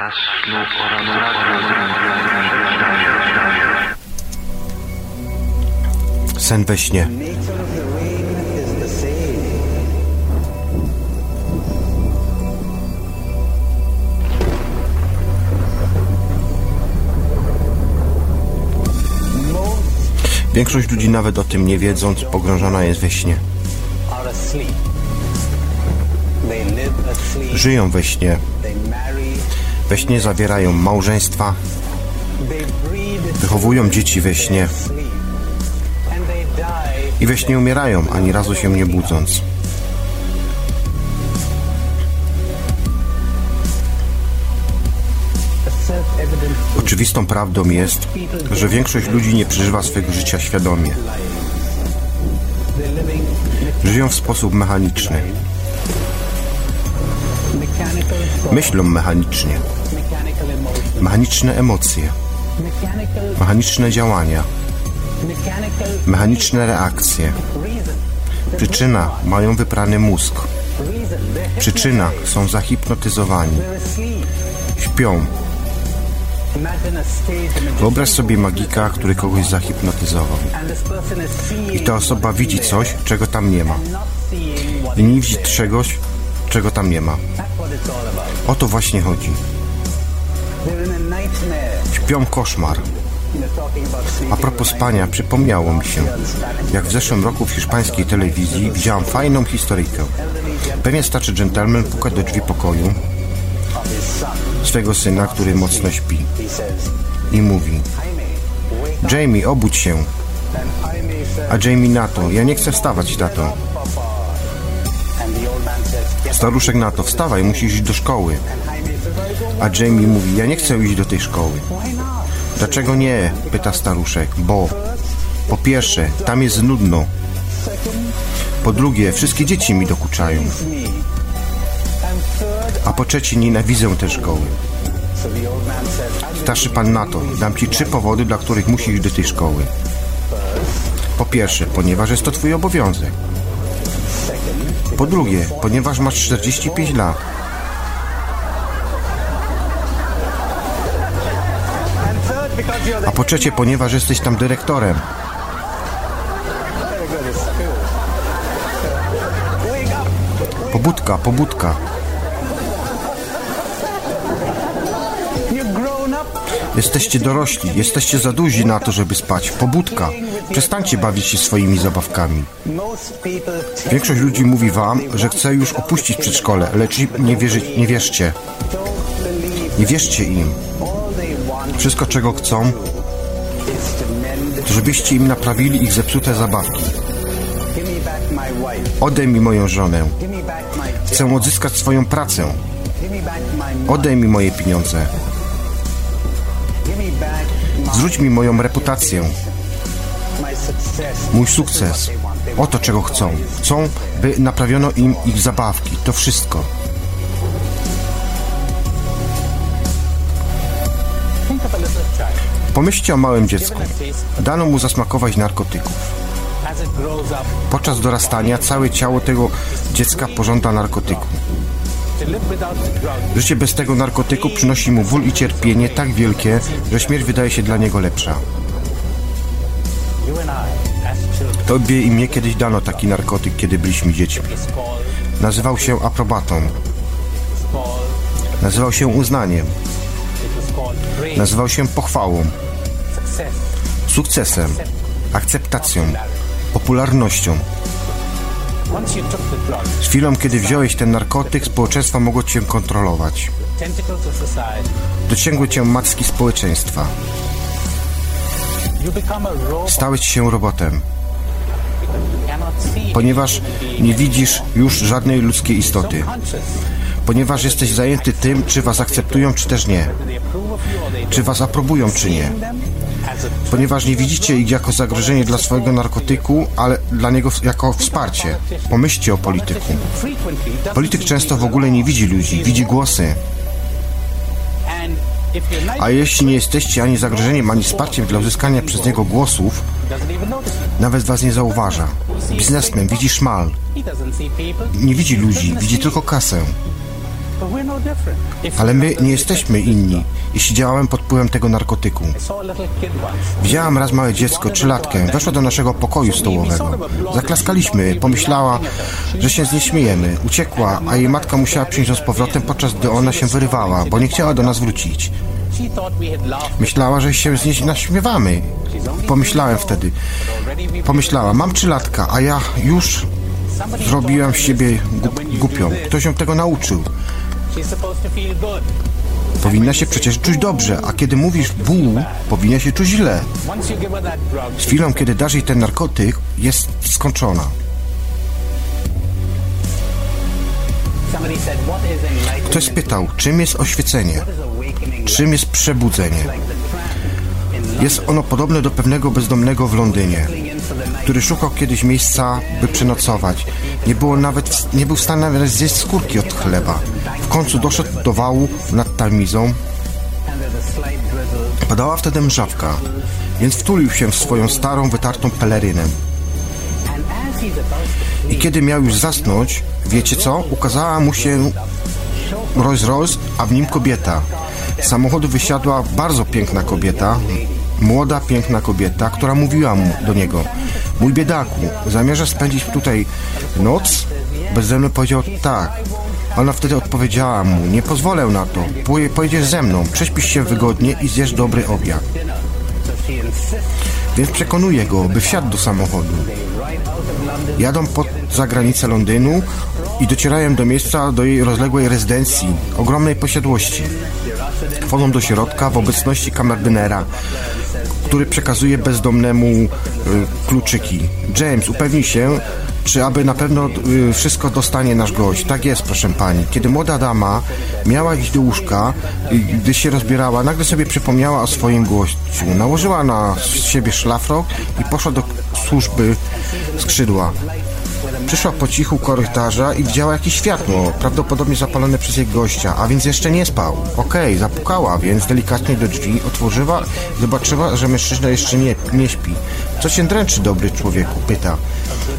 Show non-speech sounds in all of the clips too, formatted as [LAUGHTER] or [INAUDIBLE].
Czas snu pora Sen we śnie. Większość ludzi nawet o tym nie wiedząc pogrążona jest we śnie. Żyją we śnie. We śnie zawierają małżeństwa, wychowują dzieci we śnie i we śnie umierają, ani razu się nie budząc. Oczywistą prawdą jest, że większość ludzi nie przeżywa swojego życia świadomie. Żyją w sposób mechaniczny. Myślą mechanicznie. Mechaniczne emocje, mechaniczne działania, mechaniczne reakcje. Przyczyna mają wyprany mózg. Przyczyna są zahipnotyzowani. Śpią. Wyobraź sobie magika, który kogoś zahipnotyzował. I ta osoba widzi coś, czego tam nie ma. I nie widzi czegoś, czego tam nie ma. O to właśnie chodzi. Śpią koszmar. A propos spania, przypomniało mi się, jak w zeszłym roku w hiszpańskiej telewizji widziałam fajną historyjkę. Pewien starszy dżentelmen puka do drzwi pokoju swego syna, który mocno śpi i mówi. Jamie, obudź się. A Jamie na to, ja nie chcę wstawać, tato. Staruszek na to, wstawaj, musisz iść do szkoły. A Jamie mówi, ja nie chcę iść do tej szkoły. Dlaczego nie? pyta staruszek. Bo po pierwsze, tam jest nudno. Po drugie, wszystkie dzieci mi dokuczają. A po trzecie, nienawidzę tej szkoły. Starszy pan na to, dam ci trzy powody, dla których musisz iść do tej szkoły. Po pierwsze, ponieważ jest to twój obowiązek. Po drugie, ponieważ masz 45 lat. A po trzecie, ponieważ jesteś tam dyrektorem. Pobudka, pobudka. Jesteście dorośli, jesteście za duzi na to, żeby spać. Pobudka. Przestańcie bawić się swoimi zabawkami. Większość ludzi mówi wam, że chce już opuścić przedszkole, lecz nie, wierzy, nie wierzcie. Nie wierzcie im. Wszystko, czego chcą, żebyście im naprawili ich zepsute zabawki. Mi moją żonę. Chcę odzyskać swoją pracę. Mi moje pieniądze. Zwróć mi moją reputację, mój sukces. Oto czego chcą. Chcą, by naprawiono im ich zabawki. To wszystko. Pomyślcie o małym dziecku. Dano mu zasmakować narkotyków. Podczas dorastania całe ciało tego dziecka pożąda narkotyku. Życie bez tego narkotyku przynosi mu ból i cierpienie tak wielkie, że śmierć wydaje się dla niego lepsza. Tobie i mnie kiedyś dano taki narkotyk, kiedy byliśmy dziećmi. Nazywał się aprobatą, nazywał się uznaniem, nazywał się pochwałą, sukcesem, akceptacją, popularnością. Z chwilą, kiedy wziąłeś ten narkotyk, społeczeństwa mogło cię kontrolować. Dociągły cię macki społeczeństwa. Stałeś się robotem, ponieważ nie widzisz już żadnej ludzkiej istoty. Ponieważ jesteś zajęty tym, czy was akceptują, czy też nie. Czy was aprobują, czy nie. Ponieważ nie widzicie ich jako zagrożenie dla swojego narkotyku, ale dla niego jako wsparcie. Pomyślcie o polityku. Polityk często w ogóle nie widzi ludzi, widzi głosy. A jeśli nie jesteście ani zagrożeniem, ani wsparciem dla uzyskania przez niego głosów, nawet was nie zauważa. Biznesmen widzi szmal, nie widzi ludzi, widzi tylko kasę. Ale my nie jesteśmy inni, jeśli działałem pod wpływem tego narkotyku. Widziałam raz małe dziecko, trzylatkę, weszła do naszego pokoju stołowego. Zaklaskaliśmy, pomyślała, że się z niej śmiejemy. Uciekła, a jej matka musiała przyjść z powrotem, podczas gdy ona się wyrywała, bo nie chciała do nas wrócić. Myślała, że się z niej naśmiewamy. Pomyślałem wtedy. Pomyślała, mam trzylatka, a ja już zrobiłam z siebie głupią. Ktoś ją tego nauczył. Powinna się przecież czuć dobrze, a kiedy mówisz bu, powinna się czuć źle. Z chwilą, kiedy dasz jej ten narkotyk, jest skończona. Ktoś spytał, czym jest oświecenie? Czym jest przebudzenie? Jest ono podobne do pewnego bezdomnego w Londynie, który szukał kiedyś miejsca, by przenocować. Nie, było nawet, nie był w stanie nawet zjeść skórki od chleba. Końcu doszedł do wału nad Tamizą. Padała wtedy mrzawka, więc wtulił się w swoją starą, wytartą pelerynę. I kiedy miał już zasnąć, wiecie co? Ukazała mu się Rolls Royce, a w nim kobieta. Z samochodu wysiadła bardzo piękna kobieta, młoda, piękna kobieta, która mówiła mu do niego Mój biedaku, zamierzasz spędzić tutaj noc? Bezdomny powiedział tak. Ona wtedy odpowiedziała mu, nie pozwolę na to, pojedziesz ze mną, prześpisz się wygodnie i zjesz dobry obiad. Więc przekonuje go, by wsiadł do samochodu. Jadą pod za granicę Londynu i docierają do miejsca do jej rozległej rezydencji, ogromnej posiadłości. Wchodzą do środka w obecności kamerdynera, który przekazuje bezdomnemu y, kluczyki. James, upewnij się, czy aby na pewno y, wszystko dostanie nasz gość. Tak jest, proszę pani. Kiedy młoda dama miała iść do łóżka, gdy się rozbierała, nagle sobie przypomniała o swoim gościu. Nałożyła na siebie szlafrok i poszła do służby skrzydła. Przyszła po cichu korytarza i widziała jakieś światło, prawdopodobnie zapalone przez jej gościa, a więc jeszcze nie spał. Okej, zapukała, więc delikatnie do drzwi otworzyła, zobaczyła, że mężczyzna jeszcze nie, nie śpi. Co cię dręczy, dobry człowieku? Pyta.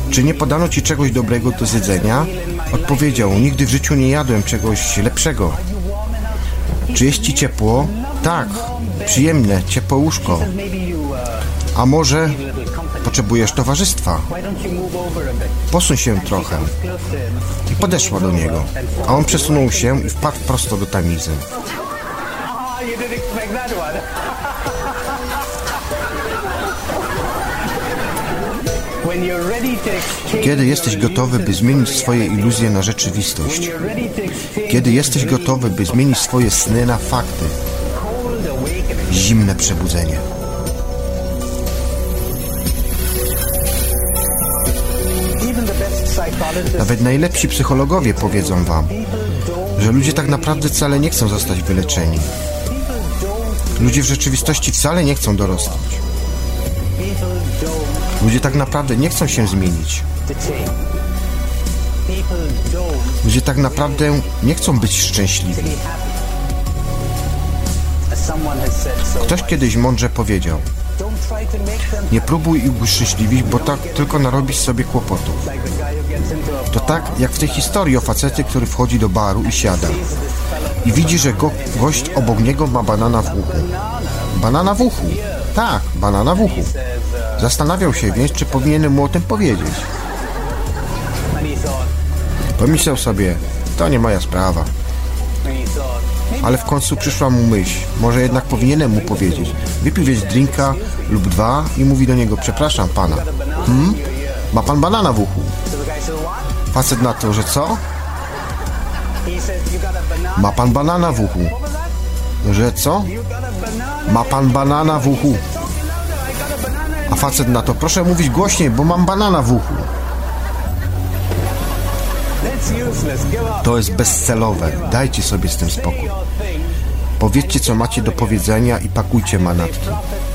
Czy nie podano ci czegoś dobrego do zjedzenia? Odpowiedział, nigdy w życiu nie jadłem czegoś lepszego. Czy jest ci ciepło? Tak, przyjemne, ciepłe łóżko. A może potrzebujesz towarzystwa? Posuń się trochę. Podeszła do niego, a on przesunął się i wpadł prosto do tamizy. Kiedy jesteś gotowy, by zmienić swoje iluzje na rzeczywistość? Kiedy jesteś gotowy, by zmienić swoje sny na fakty? Zimne przebudzenie. Nawet najlepsi psychologowie powiedzą wam, że ludzie tak naprawdę wcale nie chcą zostać wyleczeni. Ludzie w rzeczywistości wcale nie chcą dorosnąć. Ludzie tak naprawdę nie chcą się zmienić. Ludzie tak naprawdę nie chcą być szczęśliwi. Ktoś kiedyś mądrze powiedział: Nie próbuj ich uszczęśliwić, bo tak tylko narobisz sobie kłopotów. To tak jak w tej historii o facecie, który wchodzi do baru i siada. I widzi, że go, gość obok niego ma banana w uchu. Banana w uchu. Tak, banana w uchu. Zastanawiał się więc, czy powinienem mu o tym powiedzieć. Pomyślał sobie, to nie moja sprawa. Ale w końcu przyszła mu myśl, może jednak powinienem mu powiedzieć. Wypił więc drinka lub dwa i mówi do niego, przepraszam pana. Hmm? Ma pan banana w uchu. Facet na to, że co? Ma pan banana w uchu. Że co? Ma pan banana w uchu. A facet na to, proszę mówić głośniej, bo mam banana w uchu. To jest bezcelowe. Dajcie sobie z tym spokój. Powiedzcie, co macie do powiedzenia i pakujcie manatki.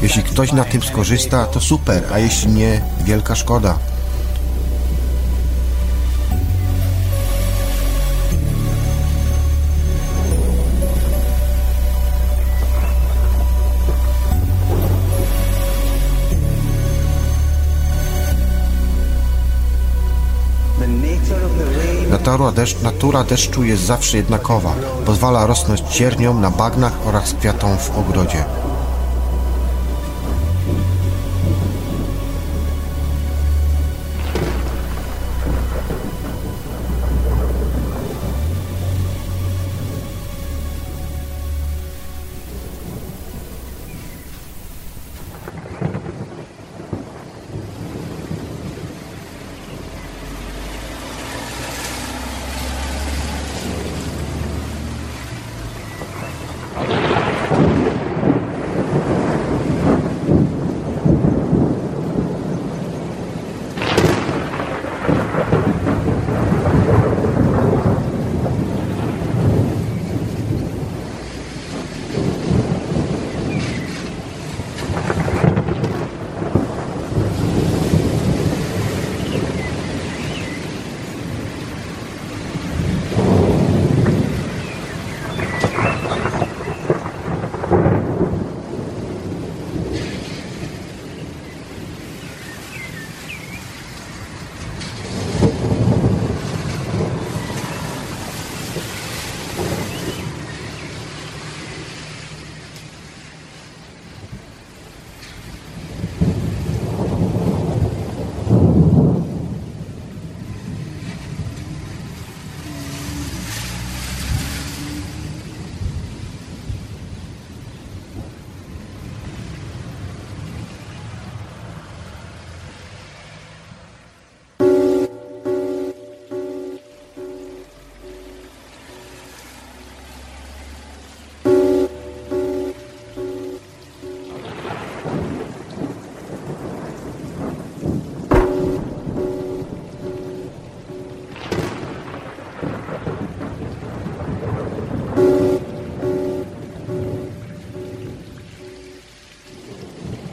Jeśli ktoś na tym skorzysta, to super, a jeśli nie, wielka szkoda. Natura, deszcz, natura deszczu jest zawsze jednakowa. Pozwala rosnąć cierniom na bagnach oraz kwiatom w ogrodzie.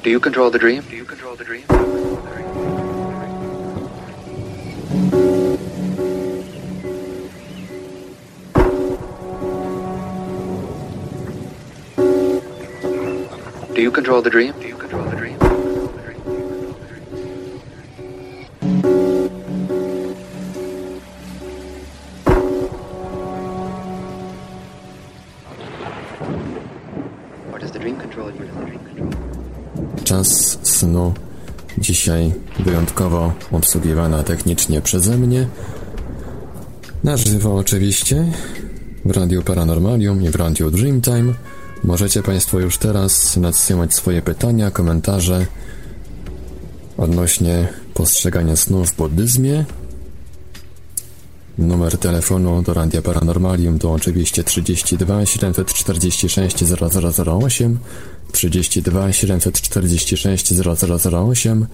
Do you control the dream? Do you control the dream? Do you control the dream? Dzisiaj wyjątkowo obsługiwana technicznie przeze mnie. Na żywo oczywiście, w Radiu Paranormalium i w Radiu Dreamtime. Możecie Państwo już teraz nadsyłać swoje pytania, komentarze odnośnie postrzegania snu w buddyzmie. Numer telefonu do Radia Paranormalium to oczywiście 32 746 0008 32 746 0008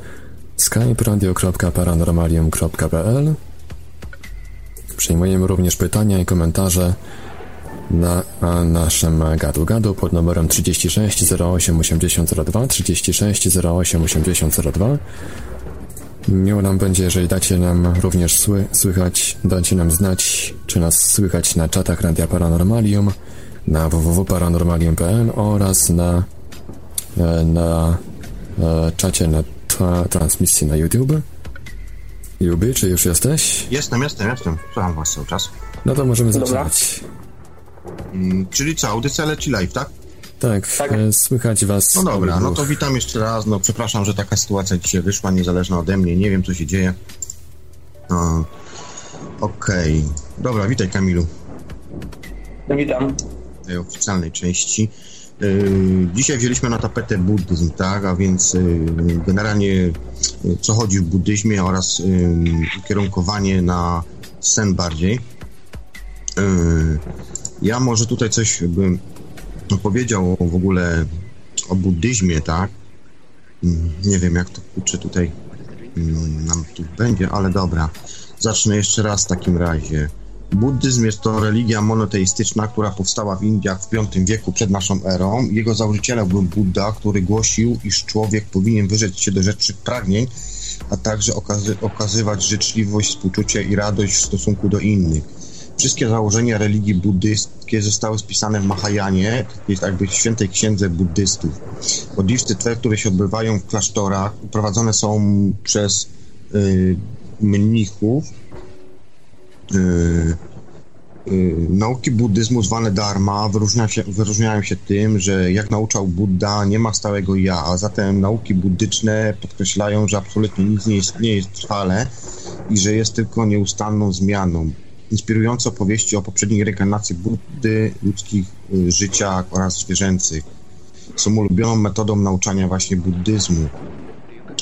skype radio.paranormalium.pl Przyjmujemy również pytania i komentarze na naszym gadu-gadu pod numerem 36 08 8002 36 08 8002 Miło nam będzie, jeżeli dacie nam również sły, słychać, dacie nam znać, czy nas słychać na czatach Radia Paranormalium, na www.paranormalium.pl oraz na, e, na e, czacie na tra, transmisji na YouTube. Juby, czy już jesteś? Jestem, jestem, jestem. Słucham was cały czas. No to możemy zaczynać. Mm, czyli co, audycja leci live, tak? Tak, e, słychać was. No dobra, no to witam jeszcze raz. No przepraszam, że taka sytuacja dzisiaj wyszła, niezależna ode mnie. Nie wiem, co się dzieje. No, Okej. Dobra, witaj Kamilu. No witam. tej oficjalnej części. Yy, Dzisiaj wzięliśmy na tapetę buddyzm, tak, a więc yy, generalnie yy, co chodzi w buddyzmie oraz ukierunkowanie na sen bardziej. Ja może tutaj coś bym powiedział w ogóle o buddyzmie, tak. Nie wiem jak to kurczę tutaj mm, nam tu będzie, ale dobra. Zacznę jeszcze raz w takim razie. Buddyzm jest to religia monoteistyczna, która powstała w Indiach w V wieku przed naszą erą. Jego założycielem był Buddha, który głosił, iż człowiek powinien wyrzec się do rzeczy pragnień, a także okazy- okazywać życzliwość, współczucie i radość w stosunku do innych. Wszystkie założenia religii buddyjskiej zostały spisane w Mahajanie, jest jakby świętej księdze buddystów. Modlitwy te, które się odbywają w klasztorach, prowadzone są przez y, mnichów, Yy, yy, nauki buddyzmu zwane dharma wyróżnia się, wyróżniają się tym, że jak nauczał Buddha, nie ma stałego ja, a zatem nauki buddyczne podkreślają, że absolutnie nic nie jest, nie jest trwale i że jest tylko nieustanną zmianą. Inspirujące opowieści o poprzedniej reinkarnacji Buddy, ludzkich y, życiach oraz zwierzęcych są ulubioną metodą nauczania właśnie buddyzmu.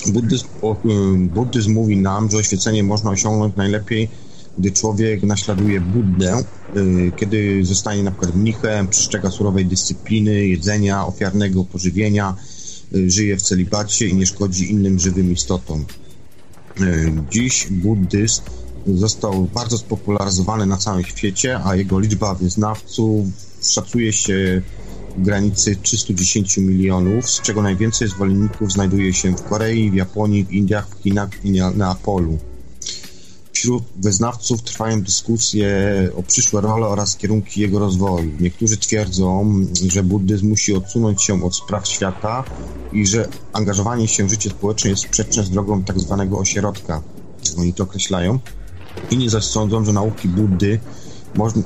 Buddyzm, y, buddyzm mówi nam, że oświecenie można osiągnąć najlepiej, gdy człowiek naśladuje Buddę, y, kiedy zostanie na przykład mnichem, przestrzega surowej dyscypliny, jedzenia, ofiarnego pożywienia, żyje w celibacie i nie szkodzi innym żywym istotom. Dziś buddyzm został bardzo spopularyzowany na całym świecie, a jego liczba wyznawców szacuje się w granicy 310 milionów, z czego najwięcej zwolenników znajduje się w Korei, w Japonii, w Indiach, w Chinach i Neapolu. Wśród wyznawców trwają dyskusje o przyszłe role oraz kierunki jego rozwoju. Niektórzy twierdzą, że buddyzm musi odsunąć się od spraw świata i że angażowanie się w życie społeczne jest sprzeczne z drogą tak zwanego osierodka, jak oni to określają. Inni zaś sądzą, że nauki Buddy,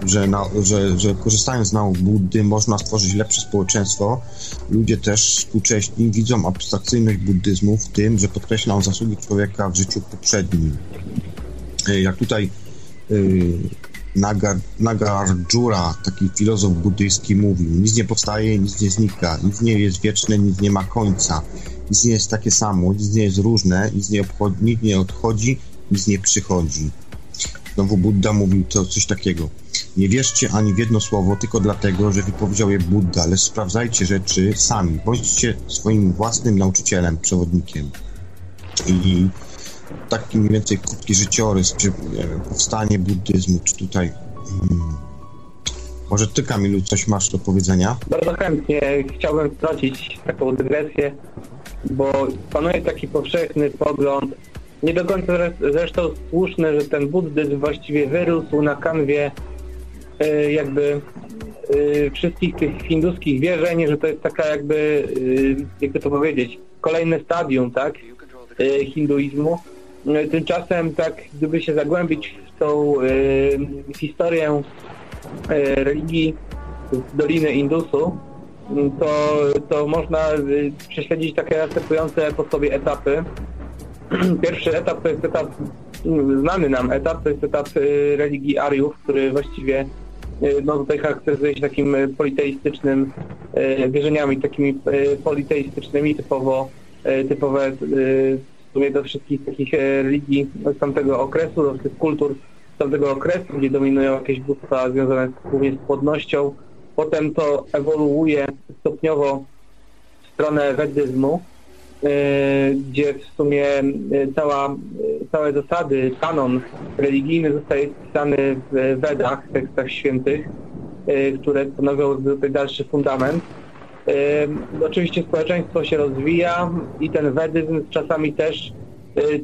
że, na, że, że korzystając z nauk Buddy można stworzyć lepsze społeczeństwo. Ludzie też współcześni widzą abstrakcyjność buddyzmu w tym, że podkreśla on zasługi człowieka w życiu poprzednim. E, Jak tutaj y, Nagar, Nagarjuna, taki filozof buddyjski mówił, nic nie powstaje, nic nie znika, nic nie jest wieczne, nic nie ma końca, nic nie jest takie samo, nic nie jest różne, nic nie, obchodzi, nic nie odchodzi, nic nie przychodzi. Znowu Buddha mówił to coś takiego. Nie wierzcie ani w jedno słowo tylko dlatego, że wypowiedział je Buddha, lecz sprawdzajcie rzeczy sami. Bądźcie swoim własnym nauczycielem, przewodnikiem. I taki mniej więcej krótki życiorys, czy wiem, powstanie buddyzmu, czy tutaj... Hmm. Może ty, Kamilu, coś masz do powiedzenia? Bardzo chętnie chciałbym wtrącić taką dygresję, bo panuje taki powszechny pogląd, nie do końca zre- zresztą słuszny, że ten buddyzm właściwie wyrósł na kanwie e, jakby e, wszystkich tych hinduskich wierzeń, że to jest taka jakby, e, jakby to powiedzieć, kolejne stadium, tak, hinduizmu. Tymczasem tak, gdyby się zagłębić w tą historię religii z Doliny Indusu, to, to można prześledzić takie następujące po sobie etapy. [CLEARS THROAT] Pierwszy etap to jest etap, mm, znany nam etap, to jest etap y, religii Ariów, który właściwie y, no tutaj charakteryzuje się takim y, politeistycznym wierzeniami, takimi politeistycznymi, typowo typowe w sumie do wszystkich takich religii z tamtego okresu, do tych kultur z tamtego okresu, gdzie dominują jakieś bóstwa związane głównie z płodnością. Potem to ewoluuje stopniowo w stronę weddyzmu, e, gdzie w sumie e, cała, e, całe zasady, kanon religijny zostaje spisany w Wedach, tekstach świętych, e, które stanowią dalszy fundament. Oczywiście społeczeństwo się rozwija i ten wedyzm czasami też,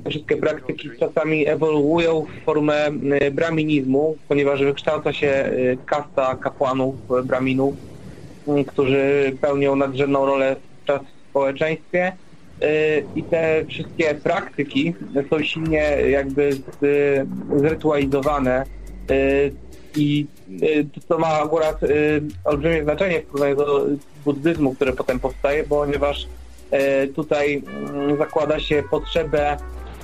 te wszystkie praktyki czasami ewoluują w formę braminizmu, ponieważ wykształca się kasta kapłanów, braminów, którzy pełnią nadrzędną rolę w społeczeństwie i te wszystkie praktyki są silnie jakby zrytualizowane y, i y, to, ma akurat y, olbrzymie znaczenie w porównaniu do buddyzmu, który potem powstaje, ponieważ y, tutaj mm, zakłada się potrzebę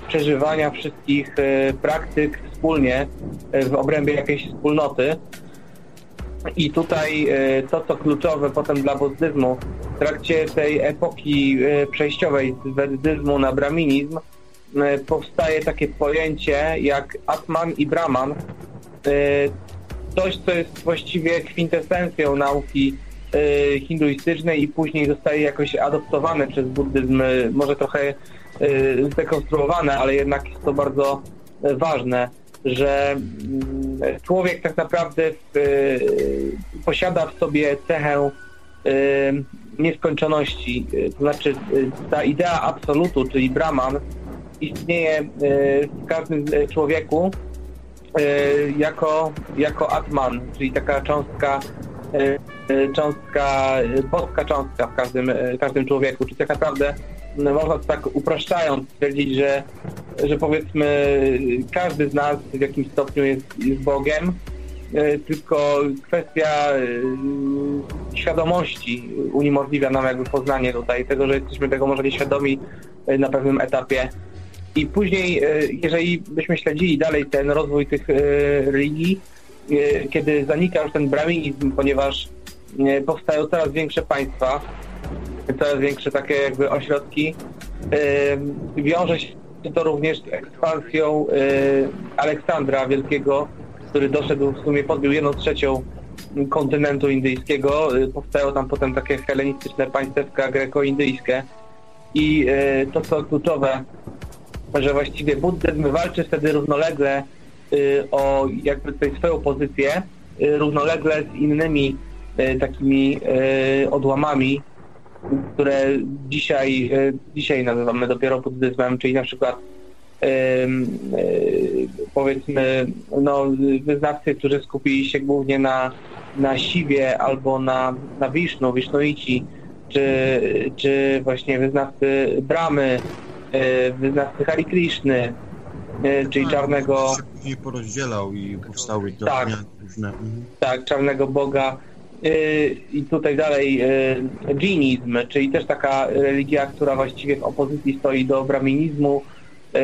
przeżywania wszystkich y, praktyk wspólnie y, w obrębie jakiejś wspólnoty. I tutaj y, to, co kluczowe potem dla buddyzmu, w trakcie tej epoki y, przejściowej z weddyzmu na braminizm, y, powstaje takie pojęcie jak Atman i Brahman, coś, co jest właściwie kwintesencją nauki hinduistycznej i później zostaje jakoś adoptowane przez buddyzm, może trochę zdekonstruowane, ale jednak jest to bardzo ważne, że mm, człowiek tak naprawdę w, y, posiada w sobie cechę y, nieskończoności. To znaczy y, ta idea absolutu, czyli Brahman, istnieje w każdym człowieku jako, jako Atman, czyli taka cząstka, cząstka, boska cząstka w każdym, y, każdym człowieku. Czyli tak naprawdę no, można tak upraszczając stwierdzić, że że powiedzmy każdy z nas w jakimś stopniu jest, jest Bogiem, e, tylko kwestia e, świadomości uniemożliwia nam jakby poznanie tutaj tego, że jesteśmy tego może nieświadomi e, na pewnym etapie. I później, jeżeli byśmy śledzili dalej ten rozwój tych religii, kiedy zanika już ten braminizm, ponieważ powstają coraz większe państwa, coraz większe takie jakby ośrodki, wiąże się to również z ekspansją e, Aleksandra Wielkiego, który doszedł w sumie, podbił jedną trzecią kontynentu indyjskiego. E, Powstają tam potem takie helenistyczne państewka greko-indyjskie. I e, to, co kluczowe, że właściwie buddyzm walczy wtedy równolegle y, o jakby tutaj swoją pozycję, y, równolegle z innymi y, takimi y, odłamami, które dzisiaj, y, dzisiaj nazywamy dopiero buddyzmem, czyli na przykład y, powiedzmy no, wyznawcy, którzy skupili się głównie na, na Siwie albo na, na Wisznu, Wisznuici, czy, czy właśnie wyznawcy Bramy, y, wyznawcy Hari Krishny, czyli czarnego, To się później porozdzielał i powstały Tak. różne. Tak, czarnego Boga. Y, I tutaj dalej y, dżinizm, czyli też taka religia, która właściwie w opozycji stoi do braminizmu. Y,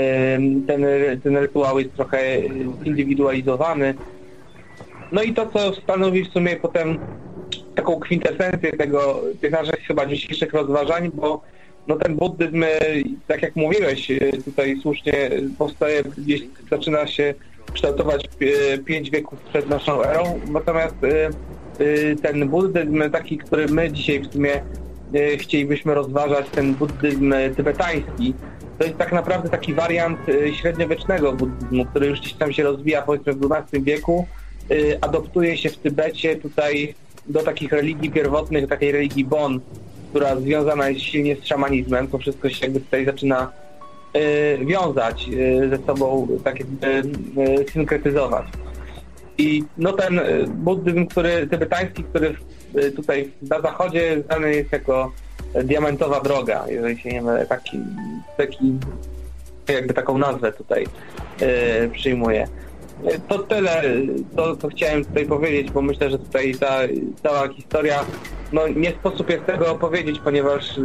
Ten, ten rytuał jest trochę indywidualizowany. No i to, co stanowi w sumie potem taką kwintesencję tego, tych naszych chyba dzisiejszych rozważań, bo no ten buddyzm, tak jak mówiłeś tutaj słusznie, powstaje gdzieś, zaczyna się kształtować pięć wieków przed naszą erą, natomiast ten buddyzm taki, który my dzisiaj w sumie y, chcielibyśmy rozważać, ten buddyzm y, tybetański, to jest tak naprawdę taki wariant y, średniowiecznego buddyzmu, który już gdzieś tam się rozwija powiedzmy w XII wieku, y, adoptuje się w Tybecie tutaj do takich religii pierwotnych, takiej religii Bon, która związana jest silnie z szamanizmem, to wszystko się jakby tutaj zaczyna y, wiązać y, ze sobą, tak jakby y, synkretyzować. I no ten y, buddyzm, który tybetański, który y, tutaj na zachodzie znany jest jako diamentowa droga, jeżeli się nie mylę, taki, taki jakby taką nazwę tutaj y, przyjmuje. Y, To tyle, to co chciałem tutaj powiedzieć, bo myślę, że tutaj ta cała historia, no nie sposób jest tego opowiedzieć, ponieważ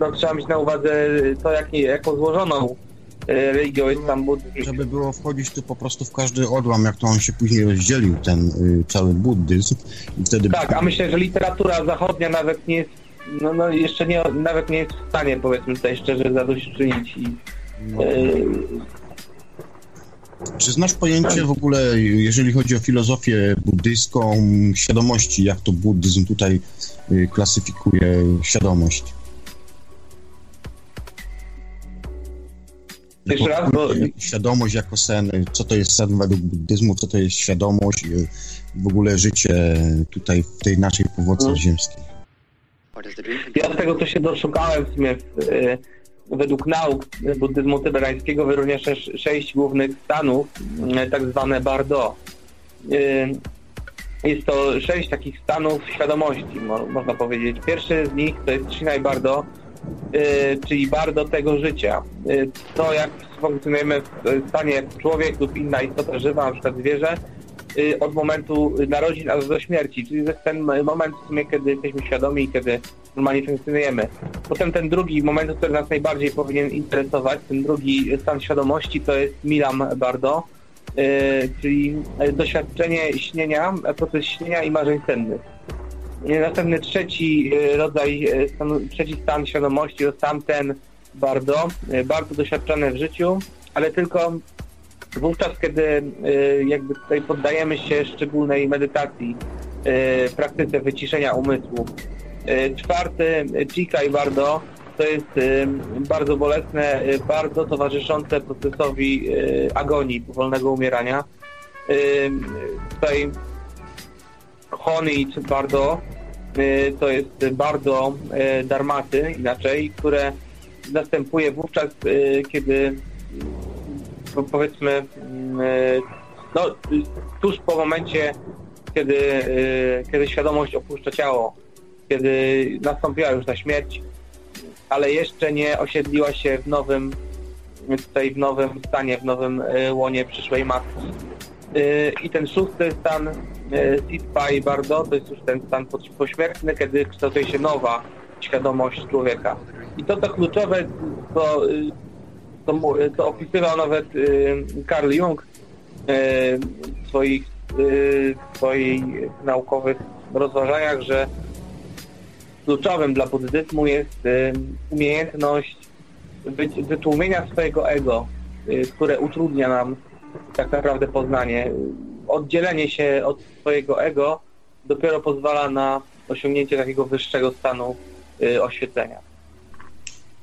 no, trzeba mieć na uwadze to, jak, jaką złożoną religią jest tam buddyzm. Żeby było wchodzić tu po prostu w każdy odłam, jak to on się później rozdzielił, ten y, cały buddyzm. I wtedy Tak, a myślę, że literatura zachodnia nawet nie jest, no, no jeszcze nie, nawet nie jest w stanie, powiedzmy tutaj szczerze, zadośćuczynić i no, y, Czy znasz pojęcie w ogóle, jeżeli chodzi o filozofię buddyjską, świadomości, jak to buddyzm tutaj y, klasyfikuje świadomość? Jeszcze raz, Świadomość jako sen, y, co to jest sen według buddyzmu, co to jest świadomość, y, w ogóle życie tutaj w tej naszej powłoce Mhm. ziemskiej. Ja z tego, co się doszukałem w sumie e, według nauk buddyzmu tybetańskiego wyróżnia sześć, sześć głównych stanów, e, tak zwane bardo. E, Jest to sześć takich stanów świadomości, mo, można powiedzieć. Pierwszy z nich to jest Shinai Bardo, e, czyli bardo tego życia. E, To jak funkcjonujemy w stanie człowiek lub inna istota żywa, na przykład zwierzę, y, od momentu narodzin aż do śmierci, czyli to jest ten moment w sumie, kiedy jesteśmy świadomi i kiedy normalnie funkcjonujemy. Potem ten drugi moment, który nas najbardziej powinien interesować, ten drugi stan świadomości to jest Milam Bardo, y, czyli doświadczenie śnienia, proces śnienia i marzeń sennych. Następny trzeci y, rodzaj, stanu, trzeci stan świadomości to sam ten Bardo, y, bardzo doświadczony w życiu, ale tylko wówczas, kiedy jakby tutaj poddajemy się szczególnej medytacji, praktyce wyciszenia umysłu. Czwarty, y, Chikai Bardo, to jest bardzo bolesne, bardzo towarzyszące procesowi agonii, powolnego umierania. Tutaj Honit Bardo y, to jest bardzo y, darmaty, inaczej, które następuje wówczas, y, kiedy po- powiedzmy mm, no, tuż po momencie, kiedy, kiedy świadomość opuszcza ciało, kiedy nastąpiła już ta śmierć, ale jeszcze nie osiedliła się w nowym, tutaj w nowym stanie, w nowym łonie przyszłej matki. I ten szósty stan y, Sitpai Bardo to jest już ten stan pośmiertny, kiedy kształtuje się nowa świadomość człowieka. I to to kluczowe, co, co, co opisywał nawet y, Carl Jung y, w swoich, w swoich naukowych rozważaniach, że kluczowym dla buddyzmu jest umiejętność wy, wytłumienia swojego ego, które utrudnia nam tak naprawdę poznanie. Oddzielenie się od swojego ego dopiero pozwala na osiągnięcie takiego wyższego stanu y, oświetlenia.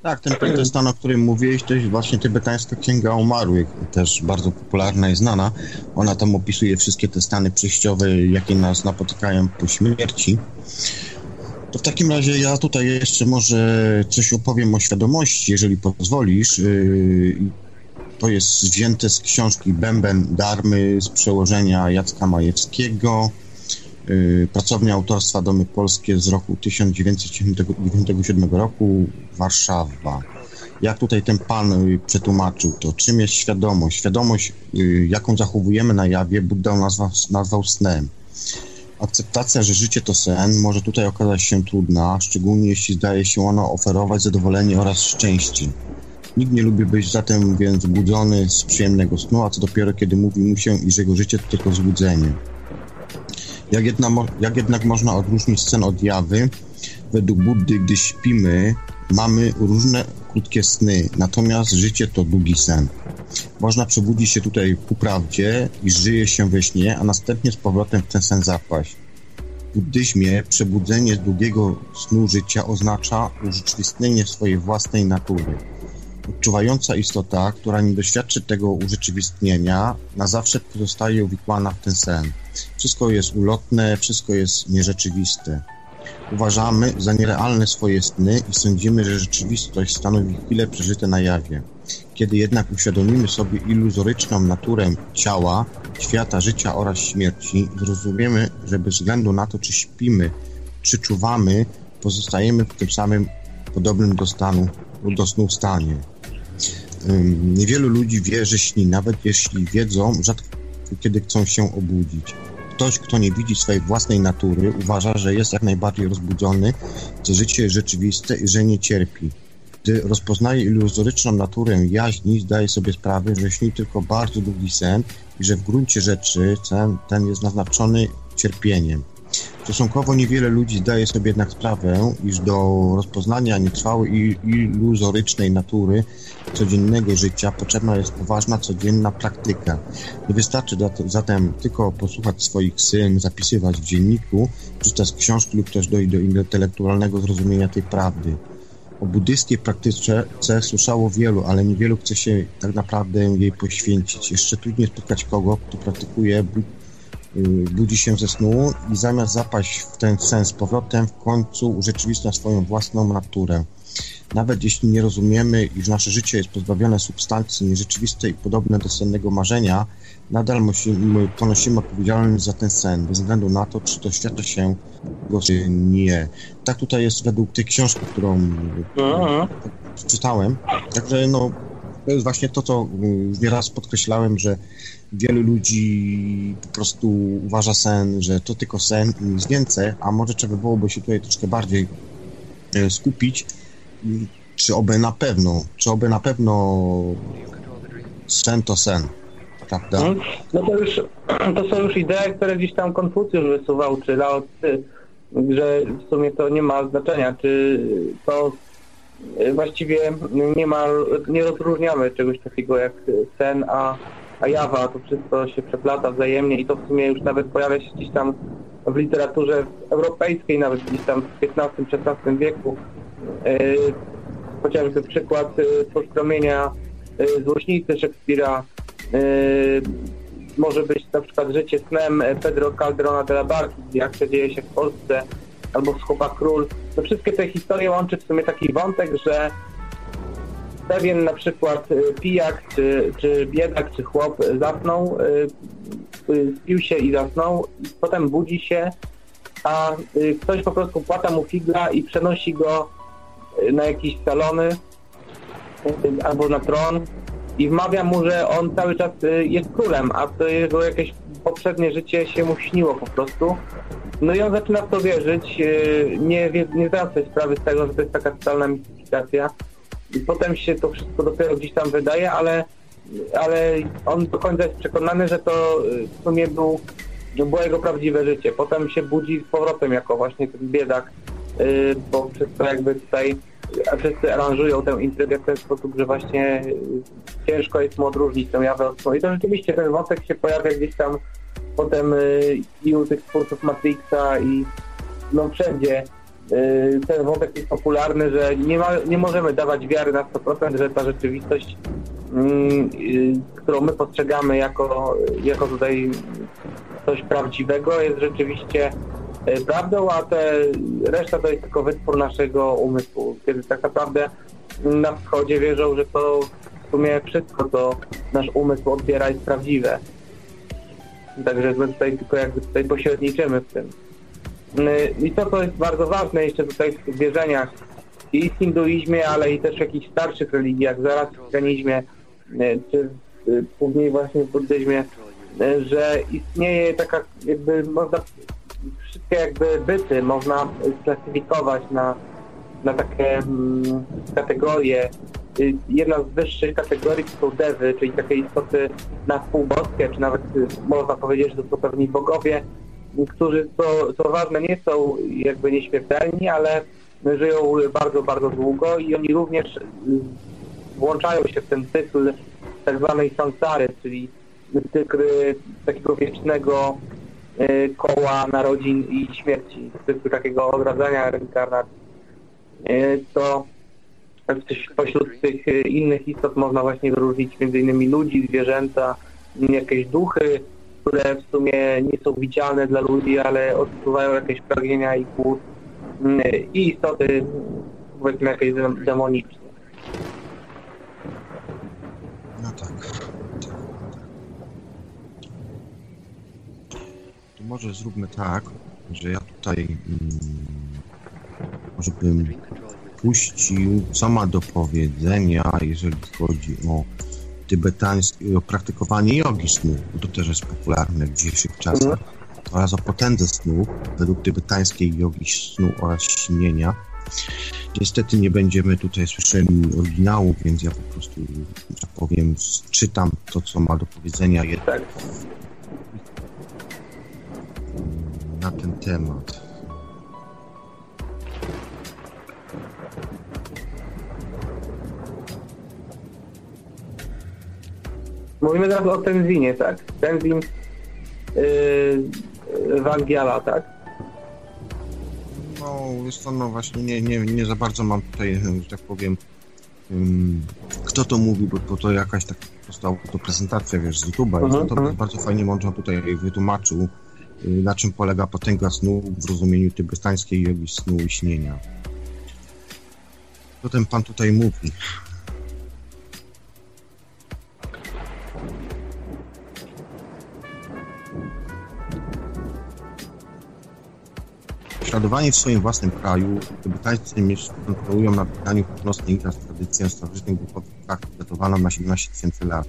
Tak, ten piąty stan, o którym mówiłeś, to jest właśnie tybetańska księga umarłych, też bardzo popularna i znana. Ona tam opisuje wszystkie te stany przejściowe, jakie nas napotykają po śmierci. To w takim razie ja tutaj jeszcze może coś opowiem o świadomości, jeżeli pozwolisz. Yy, To jest wzięte z książki Bęben Darmy z przełożenia Jacka Majewskiego. Yy, Pracownia autorstwa Domy Polskie z roku 1997 roku, Warszawa. Jak tutaj ten pan y, przetłumaczył to, czym jest świadomość? Świadomość, y, jaką zachowujemy na jawie, Buddha nazwał, nazwał snem. Akceptacja, że życie to sen, może tutaj okazać się trudna, szczególnie jeśli zdaje się ono oferować zadowolenie oraz szczęście. Nikt nie lubi być zatem więc budzony z przyjemnego snu, a co dopiero kiedy mówi mu się, iż jego życie to tylko złudzenie. Jak, jedna, jak jednak można odróżnić sen od jawy? Według Buddy, gdy śpimy, mamy różne krótkie sny, natomiast życie to długi sen. Można przebudzić się tutaj ku prawdzie, iż żyje się we śnie, a następnie z powrotem w ten sen zapaść. W buddyzmie przebudzenie z długiego snu życia oznacza urzeczywistnienie swojej własnej natury. Odczuwająca istota, która nie doświadczy tego urzeczywistnienia, na zawsze pozostaje uwikłana w ten sen. Wszystko jest ulotne, wszystko jest nierzeczywiste. Uważamy za nierealne swoje sny i sądzimy, że rzeczywistość stanowi chwile przeżyte na jawie. Kiedy jednak uświadomimy sobie iluzoryczną naturę ciała, świata, życia oraz śmierci, zrozumiemy, że bez względu na to, czy śpimy, czy czuwamy, pozostajemy w tym samym podobnym do stanu, do snu stanie. Niewielu ludzi wie, że śni, nawet jeśli wiedzą, rzadko kiedy chcą się obudzić. Ktoś, kto nie widzi swojej własnej natury, uważa, że jest jak najbardziej rozbudzony, że życie jest rzeczywiste i że nie cierpi. Gdy rozpoznaje iluzoryczną naturę jaźni, zdaje sobie sprawę, że śni tylko bardzo długi sen i że w gruncie rzeczy sen ten jest naznaczony cierpieniem. Stosunkowo niewiele ludzi zdaje sobie jednak sprawę, iż do rozpoznania nietrwałej i iluzorycznej natury codziennego życia potrzebna jest poważna, codzienna praktyka. Nie wystarczy zatem tylko posłuchać swoich syn, zapisywać w dzienniku, czytać książki lub też dojść do intelektualnego zrozumienia tej prawdy. O buddyjskiej praktyce słyszało wielu, ale niewielu chce się tak naprawdę jej poświęcić. Jeszcze trudniej spotkać kogo, kto praktykuje, budzi się ze snu i zamiast zapaść w ten sen z powrotem, w końcu urzeczywistnia swoją własną naturę. Nawet jeśli nie rozumiemy, iż nasze życie jest pozbawione substancji nierzeczywistej i podobne do sennego marzenia, nadal musimy, ponosimy odpowiedzialność za ten sen, bez względu na to, czy doświadcza się go, czy nie. Tak tutaj jest według tej książki, którą Mhm. czytałem. Także no, to jest właśnie to, co y, nieraz podkreślałem, że wielu ludzi po prostu uważa sen, że to tylko sen i nic więcej, a może trzeba byłoby się tutaj troszkę bardziej y, skupić, czy oby na pewno, czy oby na pewno sen to sen, prawda? Mhm. No to już to są już idee, które gdzieś tam Konfucjusz wysuwał, czy Lao że w sumie to nie ma znaczenia, czy to właściwie nie ma, nie rozróżniamy czegoś takiego jak sen, a, a jawa, to wszystko się przeplata wzajemnie i to w sumie już nawet pojawia się gdzieś tam w literaturze europejskiej, nawet gdzieś tam w XV-XVI wieku. Y, chociażby przykład y, poskromienia y, złośnicy Szekspira y, może być na przykład życie snem Pedro Calderona de la Barca, jak to dzieje się w Polsce, albo Chłopak Król. To wszystkie te historie łączy w sumie taki wątek, że pewien na przykład y, pijak, czy, czy biedak, czy chłop zasnął, y, y, spił się i zasnął, potem budzi się, a ktoś po prostu płata mu figla i przenosi go na jakieś salony albo na tron i wmawia mu, że on cały czas jest królem, a to jego jakieś poprzednie życie się mu śniło po prostu. No i on zaczyna w to wierzyć, y, nie, nie zdając sobie sprawy z tego, że to jest taka totalna mistyfikacja. I potem się to wszystko dopiero gdzieś tam wydaje, ale, ale on do końca jest przekonany, że to y, w sumie był, było jego prawdziwe życie. Potem się budzi z powrotem jako właśnie ten biedak, y, bo przez to jakby tutaj wszyscy aranżują tę intrygę w ten sposób, że właśnie ciężko jest mu odróżnić tę jawę od snu. I to rzeczywiście ten wątek się pojawia gdzieś tam potem y, i u tych twórców Matrixa i no wszędzie y, ten wątek jest popularny, że nie, ma, nie możemy dawać wiary na 100%, że ta rzeczywistość, mm, y, którą my postrzegamy jako, jako tutaj coś prawdziwego, jest rzeczywiście prawdą, a te, reszta to jest tylko wytwór naszego umysłu. Kiedy tak naprawdę na wschodzie wierzą, że to w sumie wszystko, co nasz umysł odbiera jest prawdziwe. Także my tutaj tylko jakby tutaj pośredniczymy w tym. I to, co jest bardzo ważne jeszcze tutaj w wierzeniach i w hinduizmie, ale i też w jakichś starszych religiach, zarastrykaniizmie, y, czy y, później właśnie w buddyzmie, y, że istnieje taka jakby można wszystkie jakby byty można sklasyfikować na, na takie mm, kategorie. Y, Jedna z wyższych kategorii to są dewy, czyli takie istoty na półboskie, czy nawet y, można powiedzieć, że to są pewni bogowie, którzy co, co ważne nie są jakby nieśmiertelni, ale żyją bardzo, bardzo długo i oni również y, włączają się w ten cykl tak zwanej samsary, czyli cykl takiego wiecznego koła narodzin i śmierci, cykl takiego odradzania reinkarnacji. To spośród tych y, innych istot można właśnie wyróżnić między innymi ludzi, zwierzęta, jakieś duchy, które w sumie nie są widzialne dla ludzi, ale odczuwają jakieś pragnienia i głód mm, i istoty powiedzmy jakieś dem- demoniczne. No tak. To może zróbmy tak, że ja tutaj mm, może bym puścił, co ma do powiedzenia, jeżeli chodzi o tybetańskie, o praktykowanie jogi snu, bo to też jest popularne w dzisiejszych czasach, oraz o potędze snu według tybetańskiej jogi snu oraz śnienia. Niestety nie będziemy tutaj słyszeli oryginału, więc ja po prostu, że tak powiem, czytam to, co ma do powiedzenia Tak. na ten temat. Mówimy teraz o Tenzinie, tak? Tenzin yy, Wangiala, tak? No, wiesz co, no właśnie nie, nie, nie za bardzo mam tutaj, że tak powiem, ym, kto to mówi, bo, bo to jakaś taka po prostu autoprezentacja, wiesz, z YouTube'a. Mhm, i to mhm. bardzo fajnie można tutaj wytłumaczył, y, na czym polega potęga snu w rozumieniu tybetańskiej jogi snu i śnienia. Co ten pan tutaj mówi? Prześladowani w swoim własnym kraju, Tybetańscy kontrolują na pytaniu północnej Indii tradycję starożytnych duchowych praktyk datowaną na 17 tysięcy lat.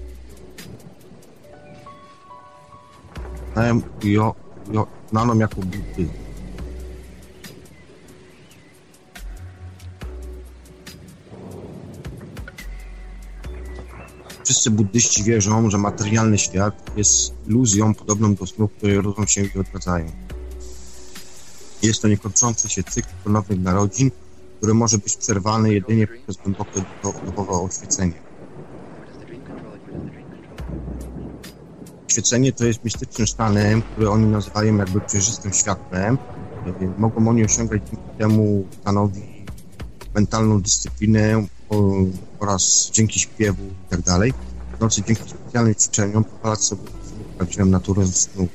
Znają jo, jo, znaną jako buddyzm. Wszyscy buddyści wierzą, że materialny świat jest iluzją podobną do snów, które rodzą się i odradzają. Jest to niekończący się cykl nowych narodzin, który może być przerwany jedynie przez głębokie duchowe oświecenie. Oświecenie to jest mistycznym stanem, który oni nazywają jakby przejrzystym światłem. Mogą oni osiągać dzięki temu stanowi mentalną dyscyplinę oraz dzięki śpiewu i tak nocy dzięki specjalnym ćwiczeniom pozwalać sobie prawdziwą naturę snu.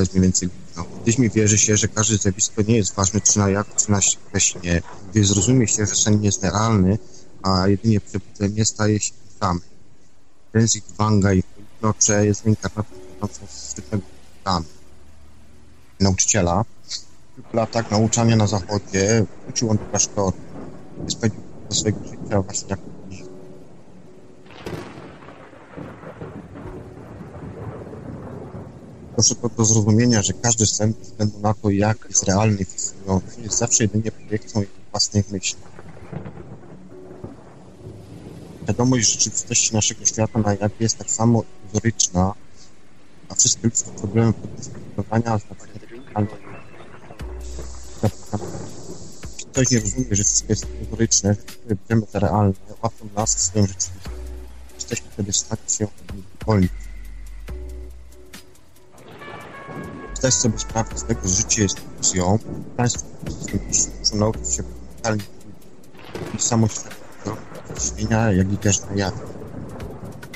Jest mniej więcej no, w buddyzmie wierzy się, że każde zjawisko nie jest ważne czy na jaw, czy na we śnie, gdy zrozumie się, że sen nie jest realny, a jedynie przebudzenie staje się tym samym. Język Wanga i Nocze jest reinkarnacją zwykłego stanu. Nauczyciela w latach nauczania na zachodzie wrócił on do klasztoru. Spędził swojego życia właśnie jako buddyzm. Proszę do zrozumienia, że każdy sen, bez względu na to, jak jest realny i fascynujący, jest zawsze jedynie projekcją własnych myśli. Świadomość rzeczywistości naszego świata na jawie jest tak samo iluzoryczna, a wszystkie ludzkie problemy oznaczają realne. Jeśli ktoś nie rozumie, że wszystko jest iluzoryczne, że problemy za realne, łatwo nas swoją rzeczywistość. Jesteśmy wtedy w stanie się uwolnić. Zdać sobie sprawę z tego, że życie jest iluzją. Państwo muszą nauczyć się mentalnie i samoświadomie świnia, jak i też na jawie.